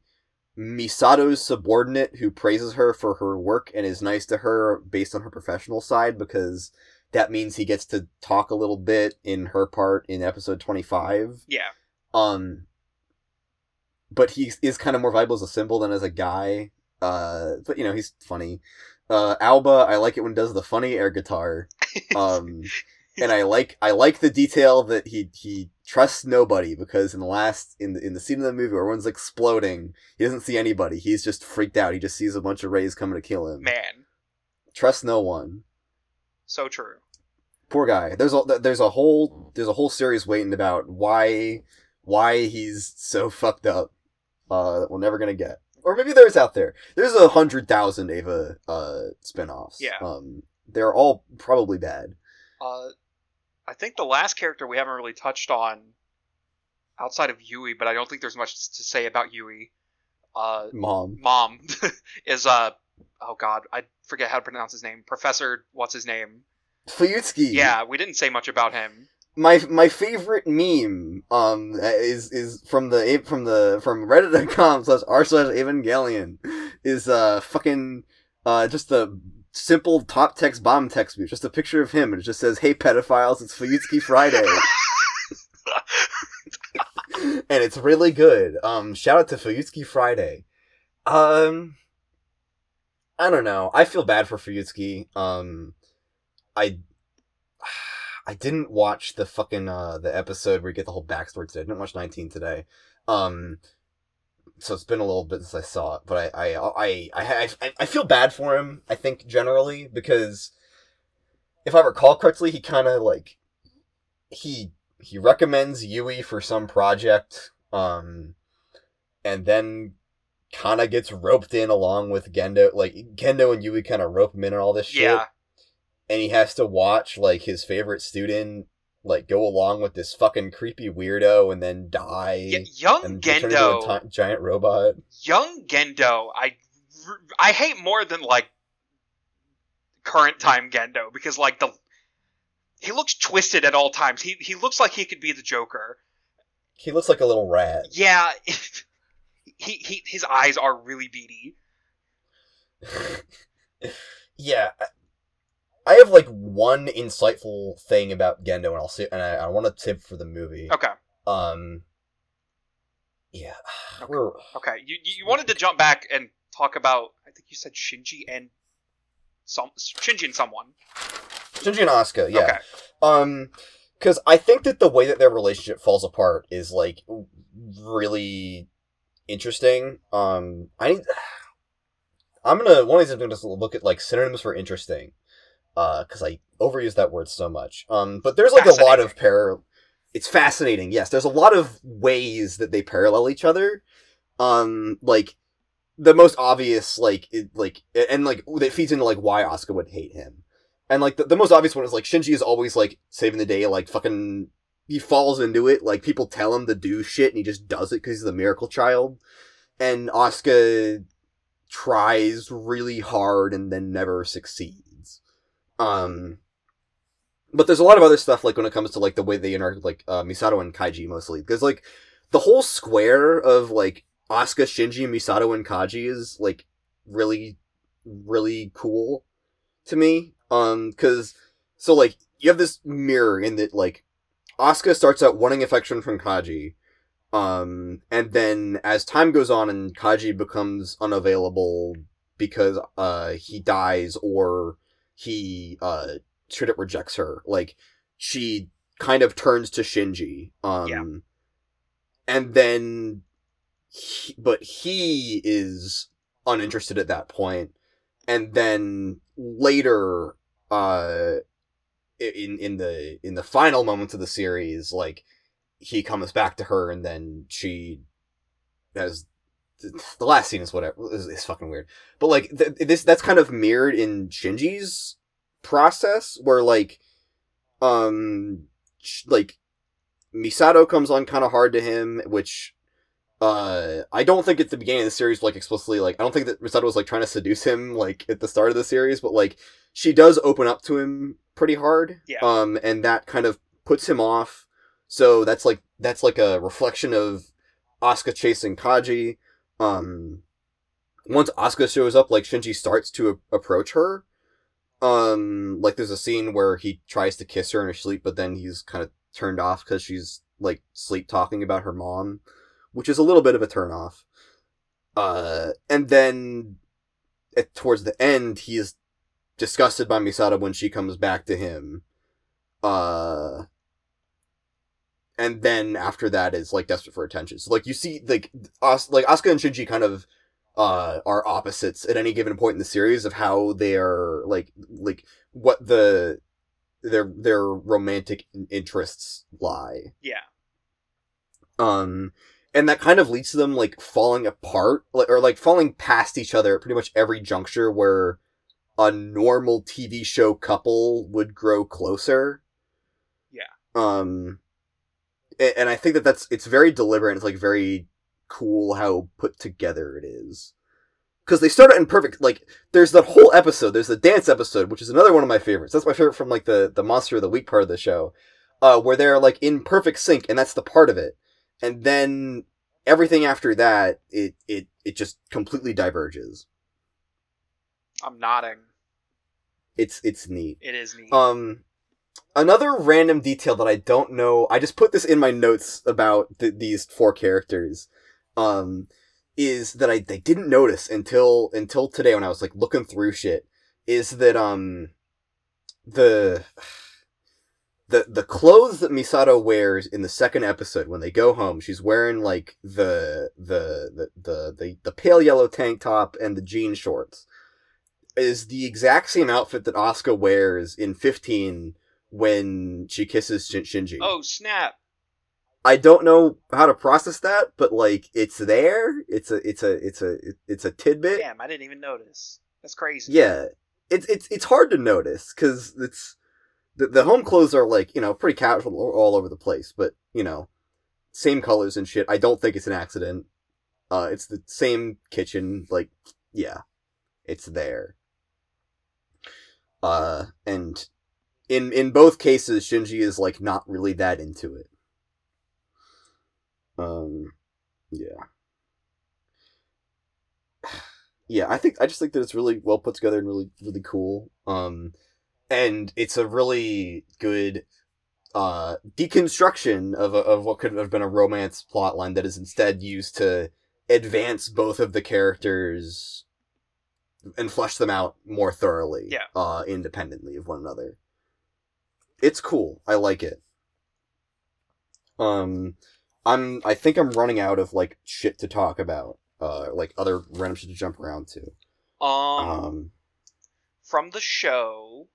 Misato's subordinate who praises her for her work and is nice to her based on her professional side because that means he gets to talk a little bit in her part in episode 25 yeah. um but he is kind of more valuable as a symbol than as a guy. Uh but you know he's funny. Uh Aoba i like it when does the funny air guitar. Um and i like i like the detail that he he trusts nobody because in the last in the in the scene of the movie where everyone's exploding he doesn't see anybody he's just freaked out he just sees a bunch of Reis coming to kill him Man, trust no one so true. poor guy. There's a there's a whole there's a whole series waiting about why why he's so fucked up. Uh, that we're never gonna get. Or maybe there's out there. There's a hundred thousand Eva uh spin-offs. Yeah. Um, they're all probably bad. Uh, I think the last character we haven't really touched on outside of Yui, but I don't think there's much to say about Yui. Uh, Mom. mom is uh oh god, I forget how to pronounce his name. Professor, what's his name? Fuyutsuki. Yeah, we didn't say much about him. My my favorite meme um is is from the from the from reddit.com slash r slash evangelion is uh fucking uh just a simple top text bomb text view. Just a picture of him and it just says hey pedophiles it's Fuyutsuki Friday. And it's really good. Um shout out to Fuyutsuki Friday. Um I don't know. I feel bad for Fuyutsuki um I I didn't watch the fucking uh the episode where you get the whole backstory today. I didn't watch 19 today. Um so it's been a little bit since I saw it, but I I I I I, I feel bad for him, I think generally because if I recall correctly, he kind of like he he recommends Yui for some project um and then kind of gets roped in along with Gendo like Gendo and Yui kind of rope him in and all this shit. Yeah, and he has to watch like his favorite student like go along with this fucking creepy weirdo and then die Y- young and turn into Gendo. a giant robot. young Gendo, I I hate more than like current time Gendo because like the he looks twisted at all times. He he looks like he could be the Joker. He looks like a little rat. Yeah, he he his eyes are really beady. yeah, I- have like one insightful thing about Gendo, and I'll say, and I, I want to tip for the movie. Okay, Um, yeah, we're okay. You you wanted to jump back and talk about I think you said Shinji and some Shinji and someone. Shinji and Asuka. Yeah, Okay. Um, because I think that the way that their relationship falls apart is like really interesting. Um, I need. I'm gonna one of these I'm gonna just look at like synonyms for interesting, uh, because I overuse that word so much. Um, but there's like a lot of parallel. It's fascinating. Yes, there's a lot of ways that they parallel each other. Um, like the most obvious, like it, like and like that feeds into like why Asuka would hate him. And like the, the most obvious one is like Shinji is always like saving the day, like fucking he falls into it. Like people tell him to do shit and he just does it because he's the miracle child. And Asuka tries really hard and then never succeeds. Um but there's a lot of other stuff like when it comes to like the way they interact with like uh, Misato and Kaji mostly because like the whole square of like Asuka, Shinji, Misato, and Kaji is like really, really cool to me. Um, because so like you have this mirror in that like Asuka starts out wanting affection from Kaji, um, and then as time goes on and Kaji becomes unavailable because uh he dies or he uh straight up rejects her, like she kind of turns to Shinji. Um, Yeah. and then, he, but he is uninterested at that point, and then later, uh, in in the in the final moments of the series, like he comes back to her, and then she has the last scene is whatever is, is fucking weird, but like th- this that's kind of mirrored in Shinji's process, where like, um, sh- like Misato comes on kind of hard to him, which. Uh, I don't think at the beginning of the series, like explicitly, like I don't think that Misato was like trying to seduce him, like at the start of the series, but like she does open up to him pretty hard. Yeah. Um, and that kind of puts him off. So that's like that's like a reflection of Asuka chasing Kaji. Um, once Asuka shows up, like Shinji starts to a- approach her. Um, like there's a scene where he tries to kiss her in her sleep, but then he's kind of turned off because she's like sleep talking about her mom, which is a little bit of a turn off. Uh, and then at, towards the end, he is disgusted by Misato when she comes back to him. Uh, and then after that is like desperate for attention. So like you see like As- like Asuka and Shinji kind of uh are opposites at any given point in the series of how they are like like what the their their romantic interests lie. Yeah. Um and that kind of leads to them like falling apart like or like falling past each other at pretty much every juncture where a normal TV show couple would grow closer. Yeah. Um and I think that that's it's very deliberate. and It's like very cool how put together it is. Because they start out in perfect like there's the whole episode. There's the dance episode, which is another one of my favorites. That's my favorite from like the the monster of the week part of the show, uh, where they're like in perfect sync, and that's the part of it. And then everything after that, it it it just completely diverges. I'm nodding. It's it's neat. It is neat. Um, another random detail that I don't know. I just put this in my notes about th- these four characters. Um, is that I, I didn't notice until until today when I was like looking through shit. Is that um, the the the clothes that Misato wears in the second episode when they go home, she's wearing like the the the the the, the pale yellow tank top and the jean shorts. Is the exact same outfit that Asuka wears in 15 when she kisses Shin- Shinji. oh snap! I don't know how to process that, but like it's there. It's a it's a it's a it's a tidbit. Damn, I didn't even notice. That's crazy. Yeah, it's it's it's hard to notice because it's the the home clothes are like you know pretty casual all over the place, but you know same colors and shit. I don't think it's an accident. Uh, it's the same kitchen. Like yeah, it's there. Uh, and in in both cases, Shinji is like not really that into it. Um, yeah. Yeah, I think I just think that it's really well put together and really really cool. Um, and it's a really good uh deconstruction of a, of what could have been a romance plotline that is instead used to advance both of the characters and flesh them out more thoroughly. Yeah. Uh, independently of one another. It's cool. I like it. Um, I'm. I think I'm running out of like shit to talk about. Uh, like other random shit to jump around to. Um, Um, from the show,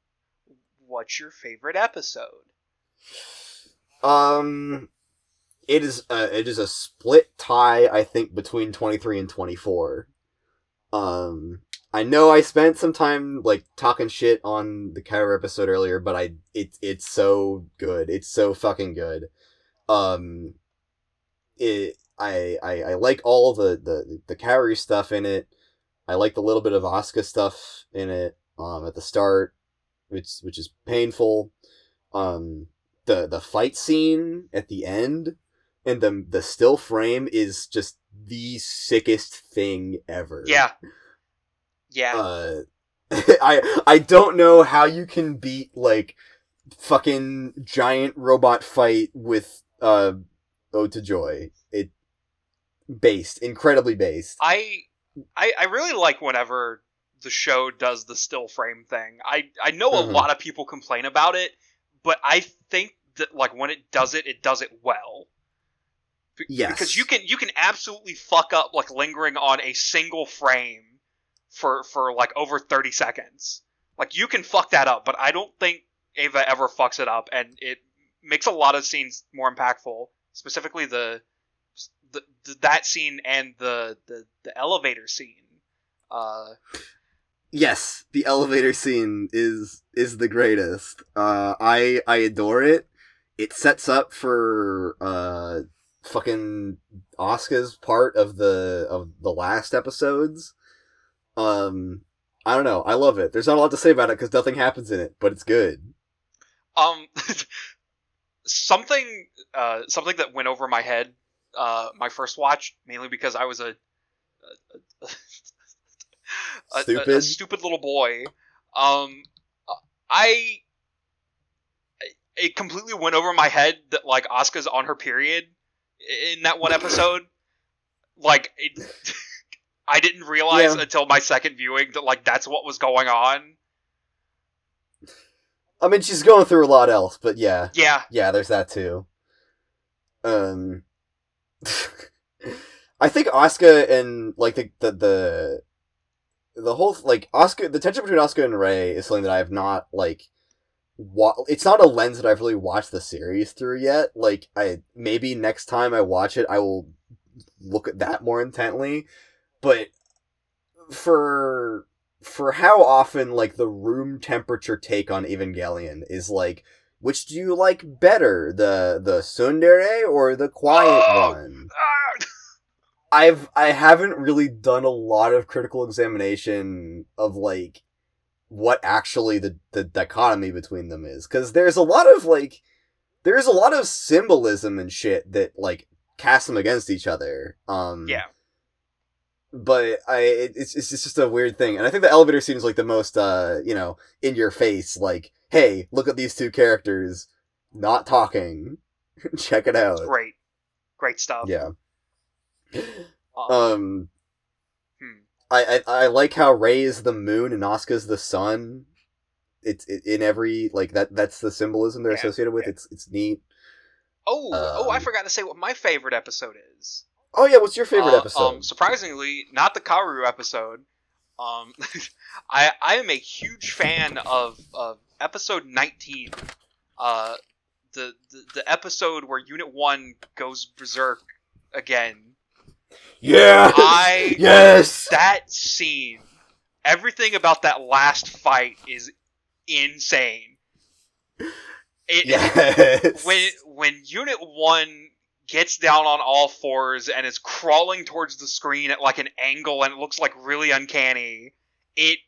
what's your favorite episode? um, it is. Uh, it is a split tie. I think between twenty three and twenty four. Um, I know I spent some time like talking shit on the Kaoru episode earlier, but I it it's so good. It's so fucking good. Um, it I I, I like all the the the Kaoru stuff in it. I like the little bit of Asuka stuff in it. Um, at the start, which which is painful. Um, the the fight scene at the end and the the still frame is just the sickest thing ever. Yeah. Yeah. Uh, I I don't know how you can beat like fucking giant robot fight with uh Ode to Joy. It based incredibly based. I, I I really like whenever the show does the still frame thing. I I know a lot of people complain about it, but I think that like when it does it, it does it well. Be- Yes. Because you can you can absolutely fuck up like lingering on a single frame for for like over 30 seconds. Like you can fuck that up, but I don't think Eva ever fucks it up and it makes a lot of scenes more impactful, specifically the the, the that scene and the the, the elevator scene. Uh Yes, the elevator scene is is the greatest. Uh, I I adore it. It sets up for uh fucking Asuka's part of the of the last episodes. Um, I don't know. I love it. There's not a lot to say about it because nothing happens in it, but it's good. Um, something, uh, something that went over my head, uh, my first watch, mainly because I was a, a, a, a, Stupid. a stupid little boy. Um, I, it completely went over my head that like Asuka's on her period in that one episode. Like, it, I didn't realize Yeah. until my second viewing that like that's what was going on. I mean, she's going through a lot else, but yeah, Yeah, yeah, there's that too. Um, I think Asuka and like the the the, the whole like Asuka the tension between Asuka and Rei is something that I have not like. Wa- it's not a lens that I've really watched the series through yet. Like, I maybe next time I watch it, I will look at that more intently. But for for how often like the room temperature take on Evangelion is like which do you like better, the the tsundere or the quiet Oh! one? Ah! I've I haven't really done a lot of critical examination of like what actually the the dichotomy between them is cuz there's a lot of like there's a lot of symbolism and shit that like cast them against each other. Um yeah. But I it, it's it's just a weird thing, and I think the elevator scene is like the most uh you know in your face like hey look at these two characters not talking check it out Great, great stuff. yeah Um, um hmm. I, I I like how Rei is the moon and Asuka's the sun it's it, in every like that that's the symbolism they're Yeah, associated with yeah. it's it's neat Oh, oh! I Um, forgot to say what my favorite episode is. Oh yeah what's your favorite Uh, episode Um, surprisingly, not the Kaoru episode. Um, I I am a huge fan of of episode nineteen. Uh, the, the the episode where Unit One goes berserk again. yeah I yes that scene, everything about that last fight is insane. It, yes when when Unit One gets down on all fours and is crawling towards the screen at like an angle and it looks like really uncanny, it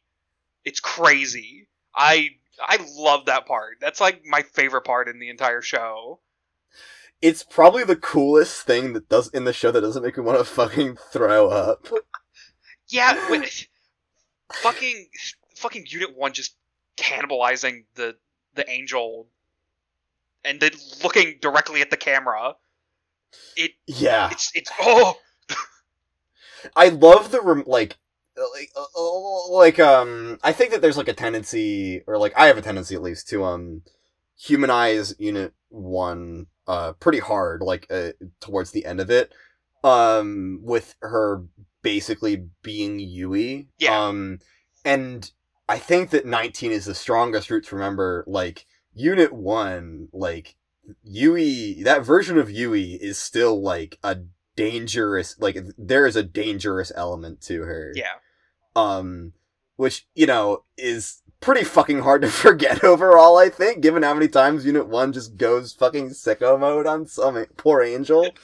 it's crazy. I I love that part. That's like my favorite part in the entire show. it's probably the coolest thing that does in the show that doesn't make me want to fucking throw up. Yeah, when, fucking fucking Unit One just cannibalizing the the angel and then looking directly at the camera. It Yeah, it's it's oh I love the rem- like, uh, like, uh, uh, like um. I think that there's like a tendency, or like I have a tendency at least to um humanize Unit One uh pretty hard, like uh, towards the end of it, um, with her basically being Yui. Yeah. Um, and I think that 19 is the strongest route to remember. Like Unit One, like Yui, that version of Yui is still like a dangerous. Like there is a dangerous element to her. yeah. Um, which you know is pretty fucking hard to forget overall. I think, given how many times Unit One just goes fucking sicko mode on some poor angel.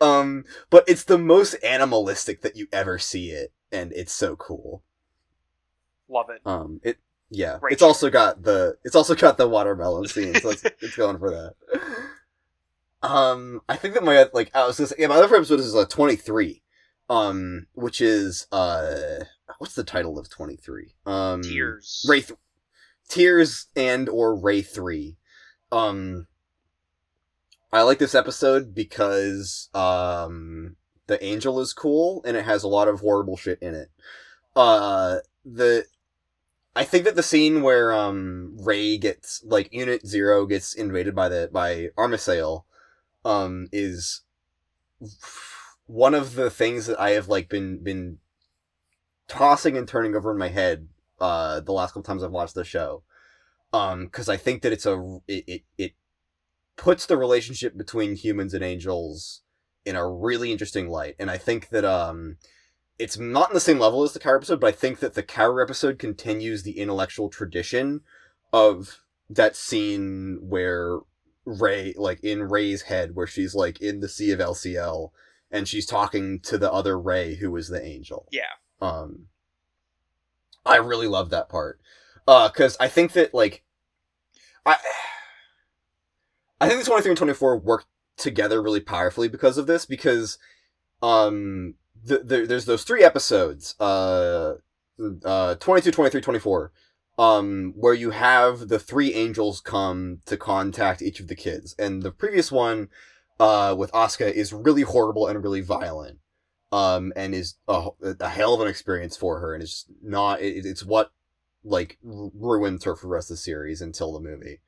Um, but it's the most animalistic that you ever see it, and it's so cool. Love it. Um, it yeah, Great it's also got the it's also got the watermelon scene, so it's it's going for that. Um, I think that my like I was gonna say, yeah, my other favorite episode is uh, twenty three, um, which is uh, what's the title of twenty three? Um, Tears. Rei, th- Tears and or Rei three. Um, I like this episode because um the angel is cool and it has a lot of horrible shit in it. Uh, the I think that the scene where um Rei gets like Unit Zero gets invaded by the by Armisael, um, is one of the things that I have like been been tossing and turning over in my head uh the last couple times I've watched the show. Um, because I think that it's a it, it it puts the relationship between humans and angels in a really interesting light, and I think that um it's not in the same level as the Kaoru episode, but I think that the Kaoru episode continues the intellectual tradition of that scene where Rei, like in Rei's head, where she's like in the sea of LCL and she's talking to the other Rei who was the angel. Yeah. Um, I really love that part. Uh, cause I think that like, I, I think the 23 and 24 work together really powerfully because of this, because, um, the, the, there's those three episodes, uh, uh, 22, 23, 24, um, where you have the three angels come to contact each of the kids. And the previous one, uh, with Asuka is really horrible and really violent. Um, and is a, a hell of an experience for her. And it's just not, it, it's what, like, ruins her for the rest of the series until the movie.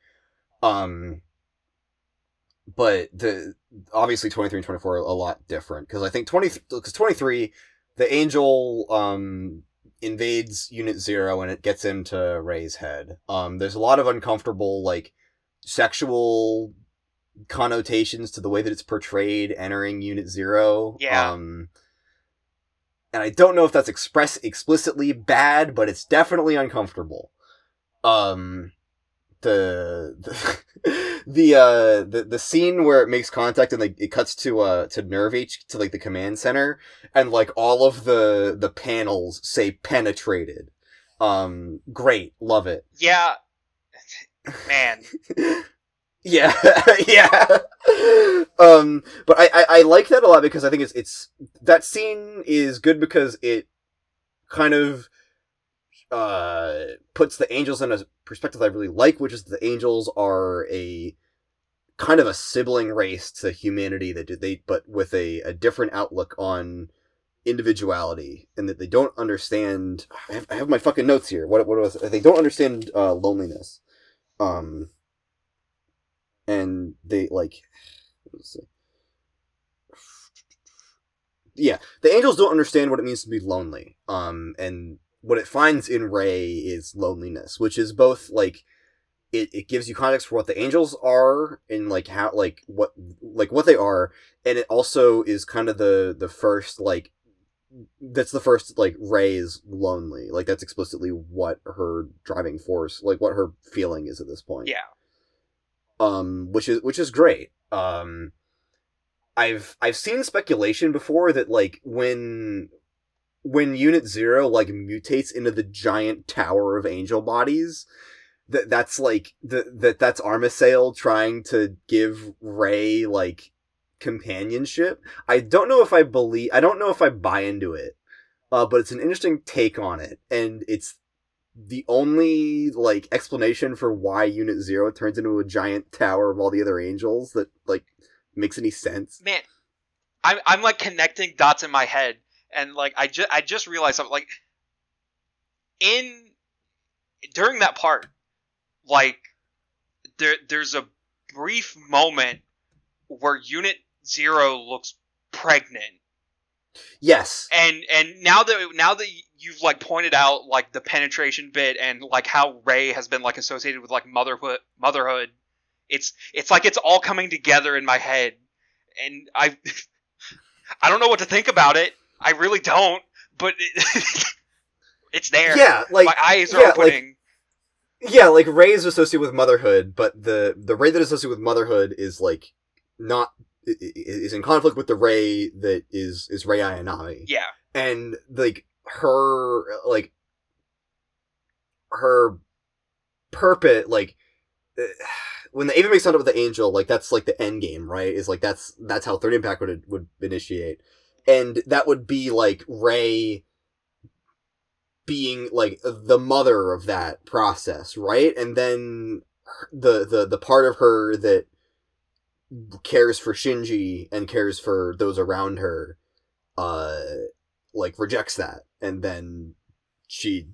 Um, but the obviously 23 and 24 are a lot different because I think 20 because 23 the angel um invades unit 0 and it gets into Rei's head. Um there's a lot of uncomfortable like sexual connotations to the way that it's portrayed entering unit 0. Yeah. Um and I don't know if that's express explicitly bad, but it's definitely uncomfortable. Um the the the uh the, the scene where it makes contact and like it cuts to uh to NERV H to like the command center and like all of the the panels say penetrated. Um great, love it. Yeah. Man. yeah, yeah. Um, but I, I I like that a lot because I think it's it's that scene is good because it kind of uh puts the angels in a perspective I really like, which is the angels are a kind of a sibling race to humanity. That they but with a, a different outlook on individuality and that they don't understand I have, I have my fucking notes here. What what was they don't understand uh, loneliness. Um and they like yeah the angels don't understand what it means to be lonely. Um and what it finds in Rei is loneliness, which is both like it, it gives you context for what the angels are and like how like what like what they are, and it also is kind of the the first like that's the first like Rei is lonely. Like that's explicitly what her driving force, like what her feeling is at this point. Yeah. Um, which is which is great. Um, I've I've seen speculation before that like when when Unit Zero like mutates into the giant tower of angel bodies, that that's like that that that's Armisael trying to give Rei like companionship. I don't know if I believe. I don't know if I buy into it. Uh, but it's an interesting take on it, and it's the only like explanation for why Unit Zero turns into a giant tower of all the other angels that like makes any sense. Man, I'm I'm like connecting dots in my head and like I just I just realized something like in during that part like there there's a brief moment where unit 0 looks pregnant. Yes. and and now that now that you've like pointed out like the penetration bit and like how Rei has been like associated with like motherhood motherhood it's it's like it's all coming together in my head. And I I don't know what to think about it I really don't but it, it's there. Yeah, like my eyes are yeah, like- opening. Yeah, like Rei is associated with motherhood, but the the Rei that is associated with motherhood is like not is in conflict with the Rei that is is Rei Ayanami. yeah. And like her like her purpose like uh, when the Eva makes contact with the angel like that's like the end game right? Is like that's that's how third impact would would initiate and that would be like rei being like the mother of that process right and then the the the part of her that cares for shinji and cares for those around her uh like rejects that and then she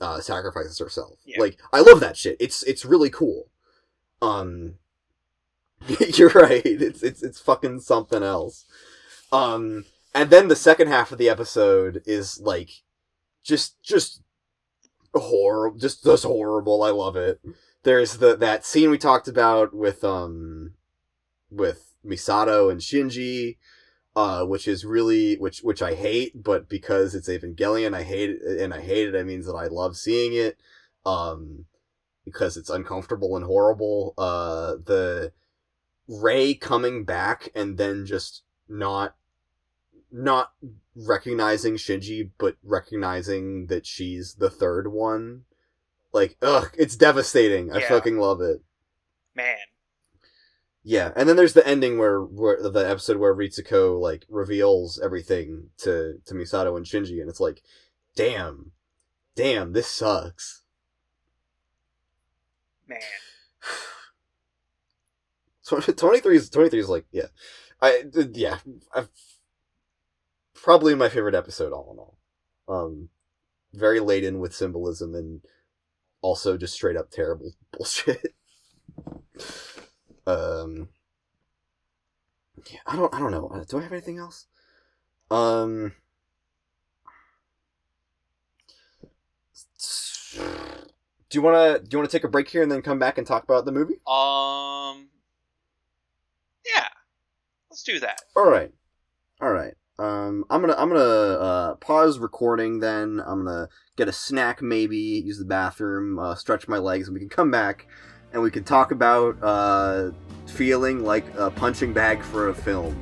uh, sacrifices herself. Yeah. Like I love that shit. It's it's really cool. Um, you're right. It's it's it's fucking something else. Um, and then the second half of the episode is like just just horrible, just just horrible. I love it. There's the that scene we talked about with um with Misato and Shinji, uh, which is really which which I hate, but because it's Evangelion, I hate it, and I hate it. It means that I love seeing it, um, because it's uncomfortable and horrible. Uh, the Rei coming back and then just not not recognizing Shinji, but recognizing that she's the third one. Like, ugh, it's devastating. I Yeah. fucking love it. Man. Yeah, and then there's the ending where, where the episode where Ritsuko like reveals everything to to Misato and Shinji, and it's like, damn, damn, this sucks. Man. Twenty three is twenty three is like yeah, I yeah, I've, probably my favorite episode all in all. Um, very laden with symbolism and also just straight up terrible bullshit. um, yeah, I don't I don't know. Uh, Do I have anything else? Um. Do you wanna do you wanna take a break here and then come back and talk about the movie? Um. Yeah. Let's do that. All right, all right. Um, I'm gonna I'm gonna uh, pause recording. Then I'm gonna get a snack, maybe use the bathroom, uh, stretch my legs, and we can come back and we can talk about uh, feeling like a punching bag for a film.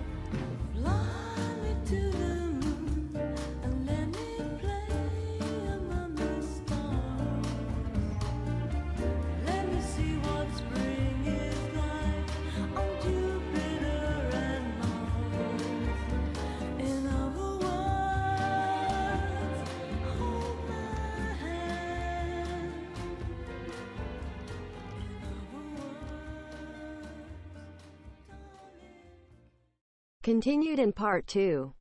Continued in part 2.